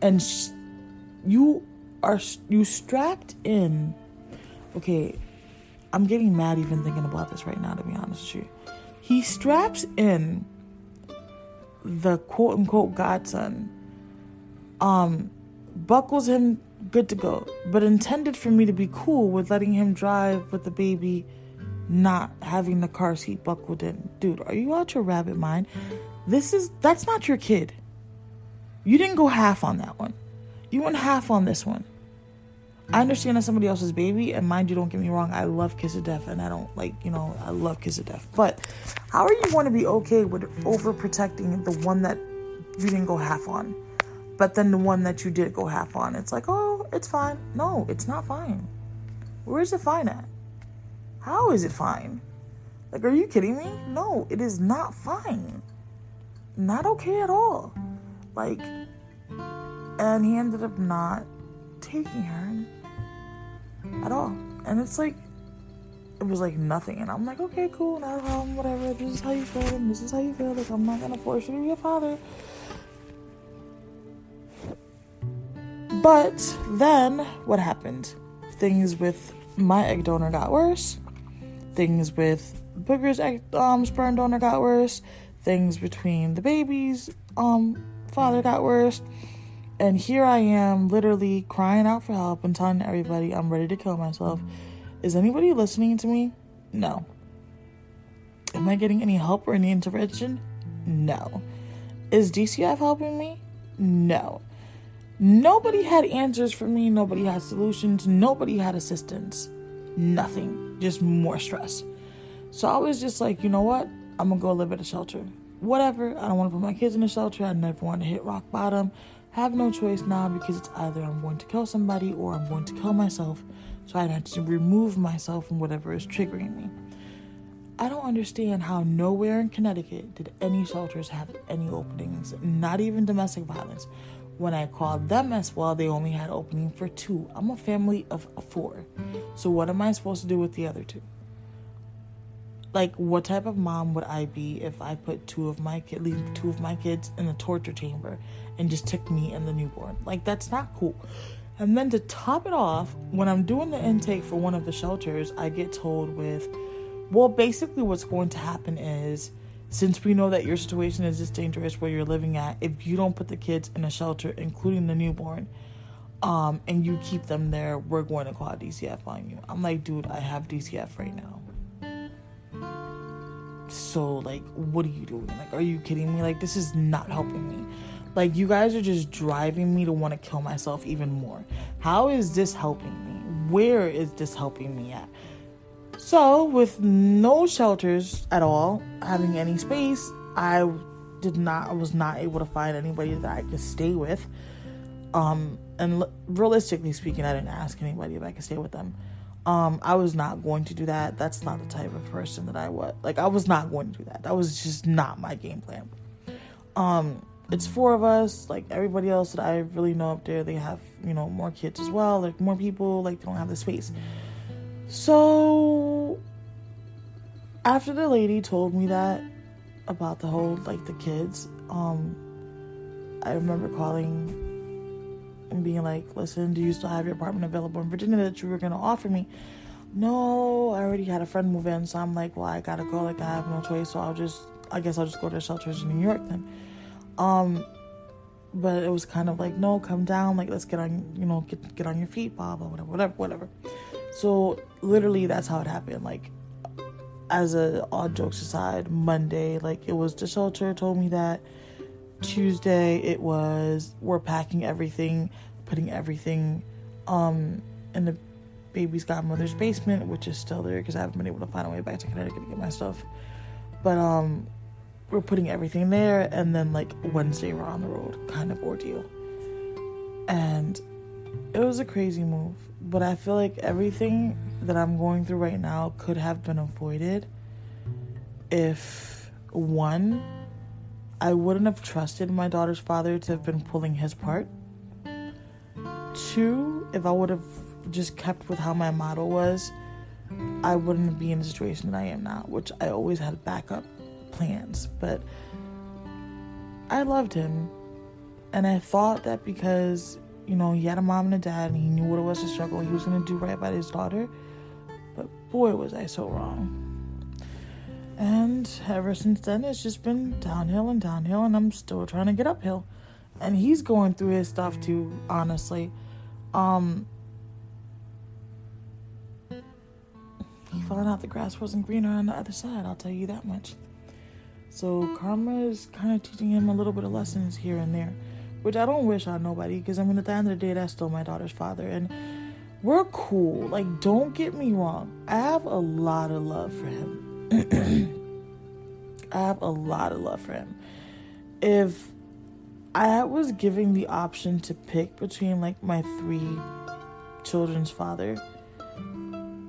And sh- you are you strapped in. Okay, I'm getting mad even thinking about this right now, to be honest with you. He straps in the quote unquote godson, um, buckles him good to go, but intended for me to be cool with letting him drive with the baby not having the car seat buckled in. Dude, are you out your rabbit mind? This is that's not your kid. You didn't go half on that one. You went half on this one. I understand that's somebody else's baby, and mind you, don't get me wrong, I love Kiss of Death, and I don't like, you know, I love Kiss of Death. But how are you going to be okay with overprotecting the one that you didn't go half on, but then the one that you did go half on? It's like, oh, it's fine. No, it's not fine. Where's the fine at? How is it fine? Like, are you kidding me? No, it is not fine. Not okay at all. Like, and he ended up not taking her at all. And it's like, it was like nothing. And I'm like, okay, cool, not a problem, whatever. This is how you feel, and this is how you feel. Like, I'm not gonna force you to be a father. But then, what happened? Things with my egg donor got worse things with Booger's um, sperm donor got worse. Things between the babies um, father got worse. And here I am, literally crying out for help and telling everybody I'm ready to kill myself. Is anybody listening to me? No. Am I getting any help or any intervention? No. Is DCF helping me? No. Nobody had answers for me, nobody had solutions, nobody had assistance. Nothing, just more stress. So I was just like, you know what? I'm gonna go live at a shelter. Whatever. I don't want to put my kids in a shelter. I never want to hit rock bottom. Have no choice now because it's either I'm going to kill somebody or I'm going to kill myself. So I have to remove myself from whatever is triggering me. I don't understand how nowhere in Connecticut did any shelters have any openings, not even domestic violence. When I called them as well, they only had opening for two. I'm a family of four. So what am I supposed to do with the other two? Like what type of mom would I be if I put two of my kid leave two of my kids in a torture chamber and just took me and the newborn? Like that's not cool. And then to top it off, when I'm doing the intake for one of the shelters, I get told with well, basically, what's going to happen is since we know that your situation is this dangerous where you're living at, if you don't put the kids in a shelter, including the newborn, um, and you keep them there, we're going to call DCF on you. I'm like, dude, I have DCF right now. So, like, what are you doing? Like, are you kidding me? Like, this is not helping me. Like, you guys are just driving me to want to kill myself even more. How is this helping me? Where is this helping me at? So, with no shelters at all, having any space, I did not I was not able to find anybody that I could stay with. Um and l- realistically speaking, I didn't ask anybody if I could stay with them. Um I was not going to do that. That's not the type of person that I was. Like I was not going to do that. That was just not my game plan. Um it's four of us, like everybody else that I really know up there, they have, you know, more kids as well, like more people, like they don't have the space. So after the lady told me that about the whole like the kids, um I remember calling and being like, "Listen, do you still have your apartment available in Virginia that you were to offer me?" No, I already had a friend move in, so I'm like, "Well, I got to go like I have no choice, so I'll just I guess I'll just go to shelters in New York then." Um but it was kind of like, "No, come down, like let's get on, you know, get get on your feet, blah blah whatever, whatever, whatever." So literally, that's how it happened. Like, as a odd jokes aside, Monday, like it was the shelter told me that. Tuesday, it was we're packing everything, putting everything, um, in the baby's godmother's basement, which is still there because I haven't been able to find a way back to Connecticut to get my stuff. But um, we're putting everything there, and then like Wednesday we're on the road, kind of ordeal. And it was a crazy move but I feel like everything that I'm going through right now could have been avoided if one, I wouldn't have trusted my daughter's father to have been pulling his part. Two, if I would have just kept with how my model was, I wouldn't be in the situation that I am now, which I always had backup plans. But I loved him. And I thought that because you know, he had a mom and a dad, and he knew what it was to struggle. He was going to do right by his daughter. But boy, was I so wrong. And ever since then, it's just been downhill and downhill, and I'm still trying to get uphill. And he's going through his stuff too, honestly. Um, he found out the grass wasn't greener on the other side, I'll tell you that much. So karma is kind of teaching him a little bit of lessons here and there which I don't wish on nobody because I mean, at the end of the day, that's still my daughter's father, and we're cool. Like, don't get me wrong, I have a lot of love for him. I have a lot of love for him. If I was giving the option to pick between like my three children's father,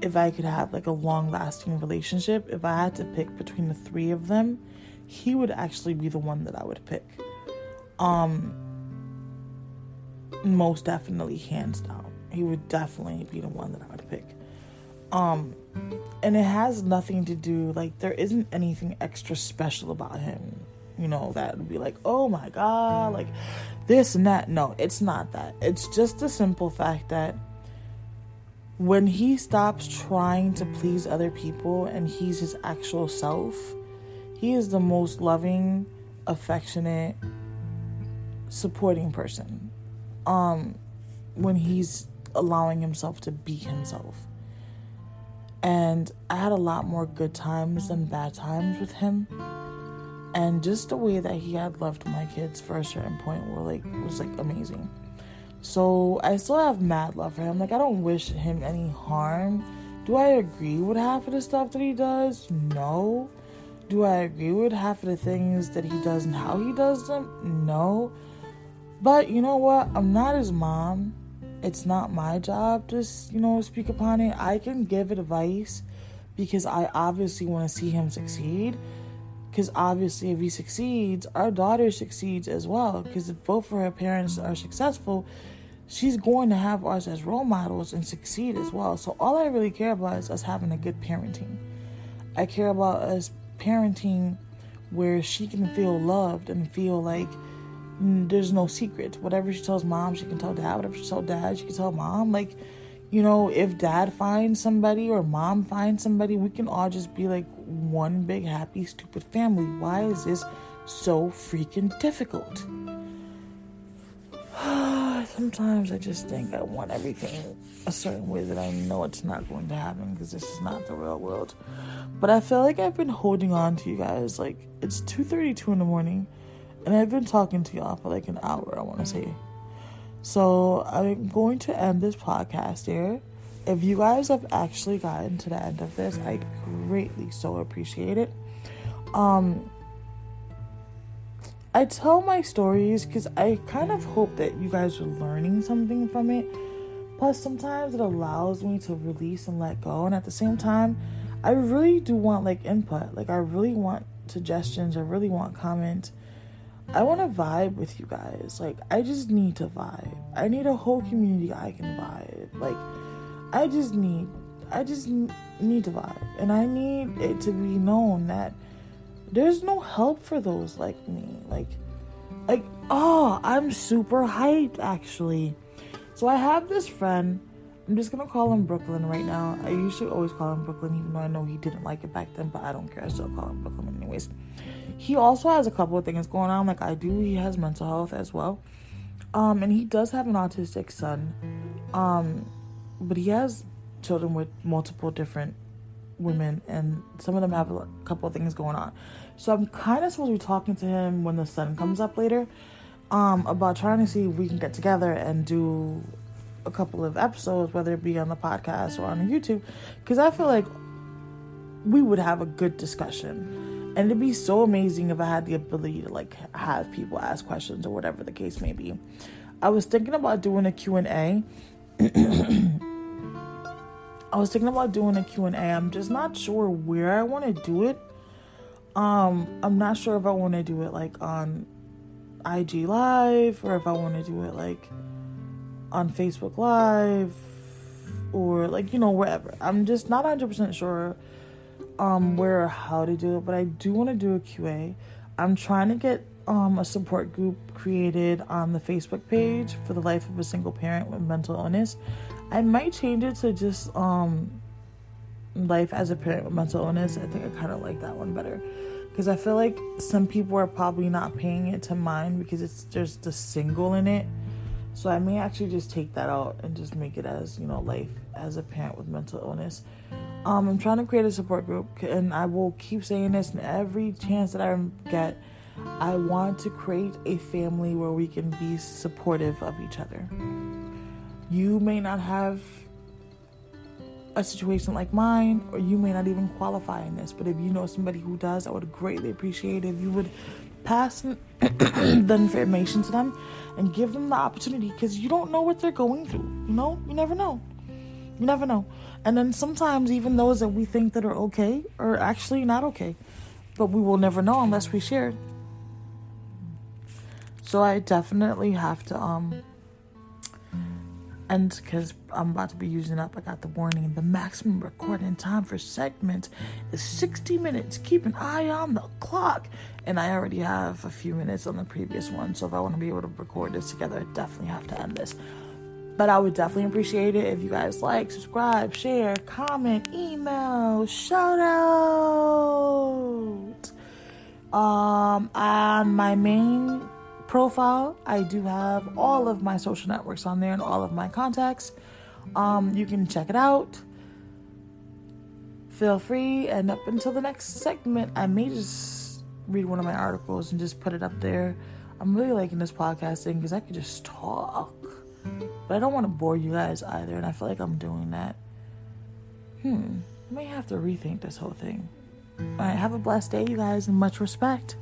if I could have like a long lasting relationship, if I had to pick between the three of them, he would actually be the one that I would pick. Um, most definitely hands down. He would definitely be the one that i would pick. Um and it has nothing to do like there isn't anything extra special about him you know that would be like oh my god like this and that. No it's not that. It's just the simple fact that when he stops trying to please other people and he's his actual self he is the most loving affectionate supporting person um when he's allowing himself to be himself. And I had a lot more good times than bad times with him. And just the way that he had loved my kids for a certain point were like was like amazing. So I still have mad love for him. Like I don't wish him any harm. Do I agree with half of the stuff that he does? No. Do I agree with half of the things that he does and how he does them? No. But you know what? I'm not his mom. It's not my job to, you know, speak upon it. I can give advice because I obviously want to see him succeed. Because obviously, if he succeeds, our daughter succeeds as well. Because if both of her parents are successful, she's going to have us as role models and succeed as well. So, all I really care about is us having a good parenting. I care about us parenting where she can feel loved and feel like there's no secrets. Whatever she tells mom, she can tell dad. Whatever she tells dad, she can tell mom. Like, you know, if dad finds somebody or mom finds somebody, we can all just be like one big happy stupid family. Why is this so freaking difficult? Sometimes I just think I want everything a certain way that I know it's not going to happen because this is not the real world. But I feel like I've been holding on to you guys. Like it's 2:32 in the morning and I've been talking to y'all for like an hour, I want to say. So I'm going to end this podcast here. If you guys have actually gotten to the end of this, I greatly so appreciate it. Um, I tell my stories because I kind of hope that you guys are learning something from it. Plus, sometimes it allows me to release and let go. And at the same time, I really do want like input. Like, I really want suggestions. I really want comments. I want to vibe with you guys. Like, I just need to vibe. I need a whole community I can vibe. Like, I just need, I just need to vibe. And I need it to be known that there's no help for those like me. Like, like, oh, I'm super hyped actually. So I have this friend. I'm just gonna call him Brooklyn right now. I usually always call him Brooklyn, even though I know he didn't like it back then, but I don't care. I still call him Brooklyn anyways. He also has a couple of things going on, like I do. He has mental health as well. Um, and he does have an autistic son. Um, but he has children with multiple different women, and some of them have a couple of things going on. So I'm kind of supposed to be talking to him when the sun comes up later um, about trying to see if we can get together and do a couple of episodes, whether it be on the podcast or on YouTube, because I feel like we would have a good discussion and it'd be so amazing if I had the ability to like have people ask questions or whatever the case may be. I was thinking about doing a Q&A. I was thinking about doing a Q&A. I'm just not sure where I want to do it. Um, I'm not sure if I want to do it like on IG Live or if I want to do it like on Facebook Live or like you know wherever. I'm just not 100% sure um where or how to do it, but I do want to do a QA. I'm trying to get um a support group created on the Facebook page for the life of a single parent with mental illness. I might change it to just um life as a parent with mental illness. I think I kind of like that one better because I feel like some people are probably not paying it to mind because it's just the single in it. So I may actually just take that out and just make it as, you know, life as a parent with mental illness. Um, I'm trying to create a support group, and I will keep saying this in every chance that I get. I want to create a family where we can be supportive of each other. You may not have a situation like mine, or you may not even qualify in this, but if you know somebody who does, I would greatly appreciate if you would pass the information to them and give them the opportunity because you don't know what they're going through. You know, you never know. You never know. And then sometimes even those that we think that are okay are actually not okay. But we will never know unless we share. So I definitely have to um and because I'm about to be using up, I got the warning. The maximum recording time for segments is 60 minutes. Keep an eye on the clock. And I already have a few minutes on the previous one. So if I want to be able to record this together, I definitely have to end this. But I would definitely appreciate it if you guys like, subscribe, share, comment, email, shout out. Um, on my main profile, I do have all of my social networks on there and all of my contacts. Um, you can check it out. Feel free, and up until the next segment, I may just read one of my articles and just put it up there. I'm really liking this podcasting because I could just talk But I don't want to bore you guys either, and I feel like I'm doing that. Hmm, I may have to rethink this whole thing. All right, have a blessed day, you guys, and much respect.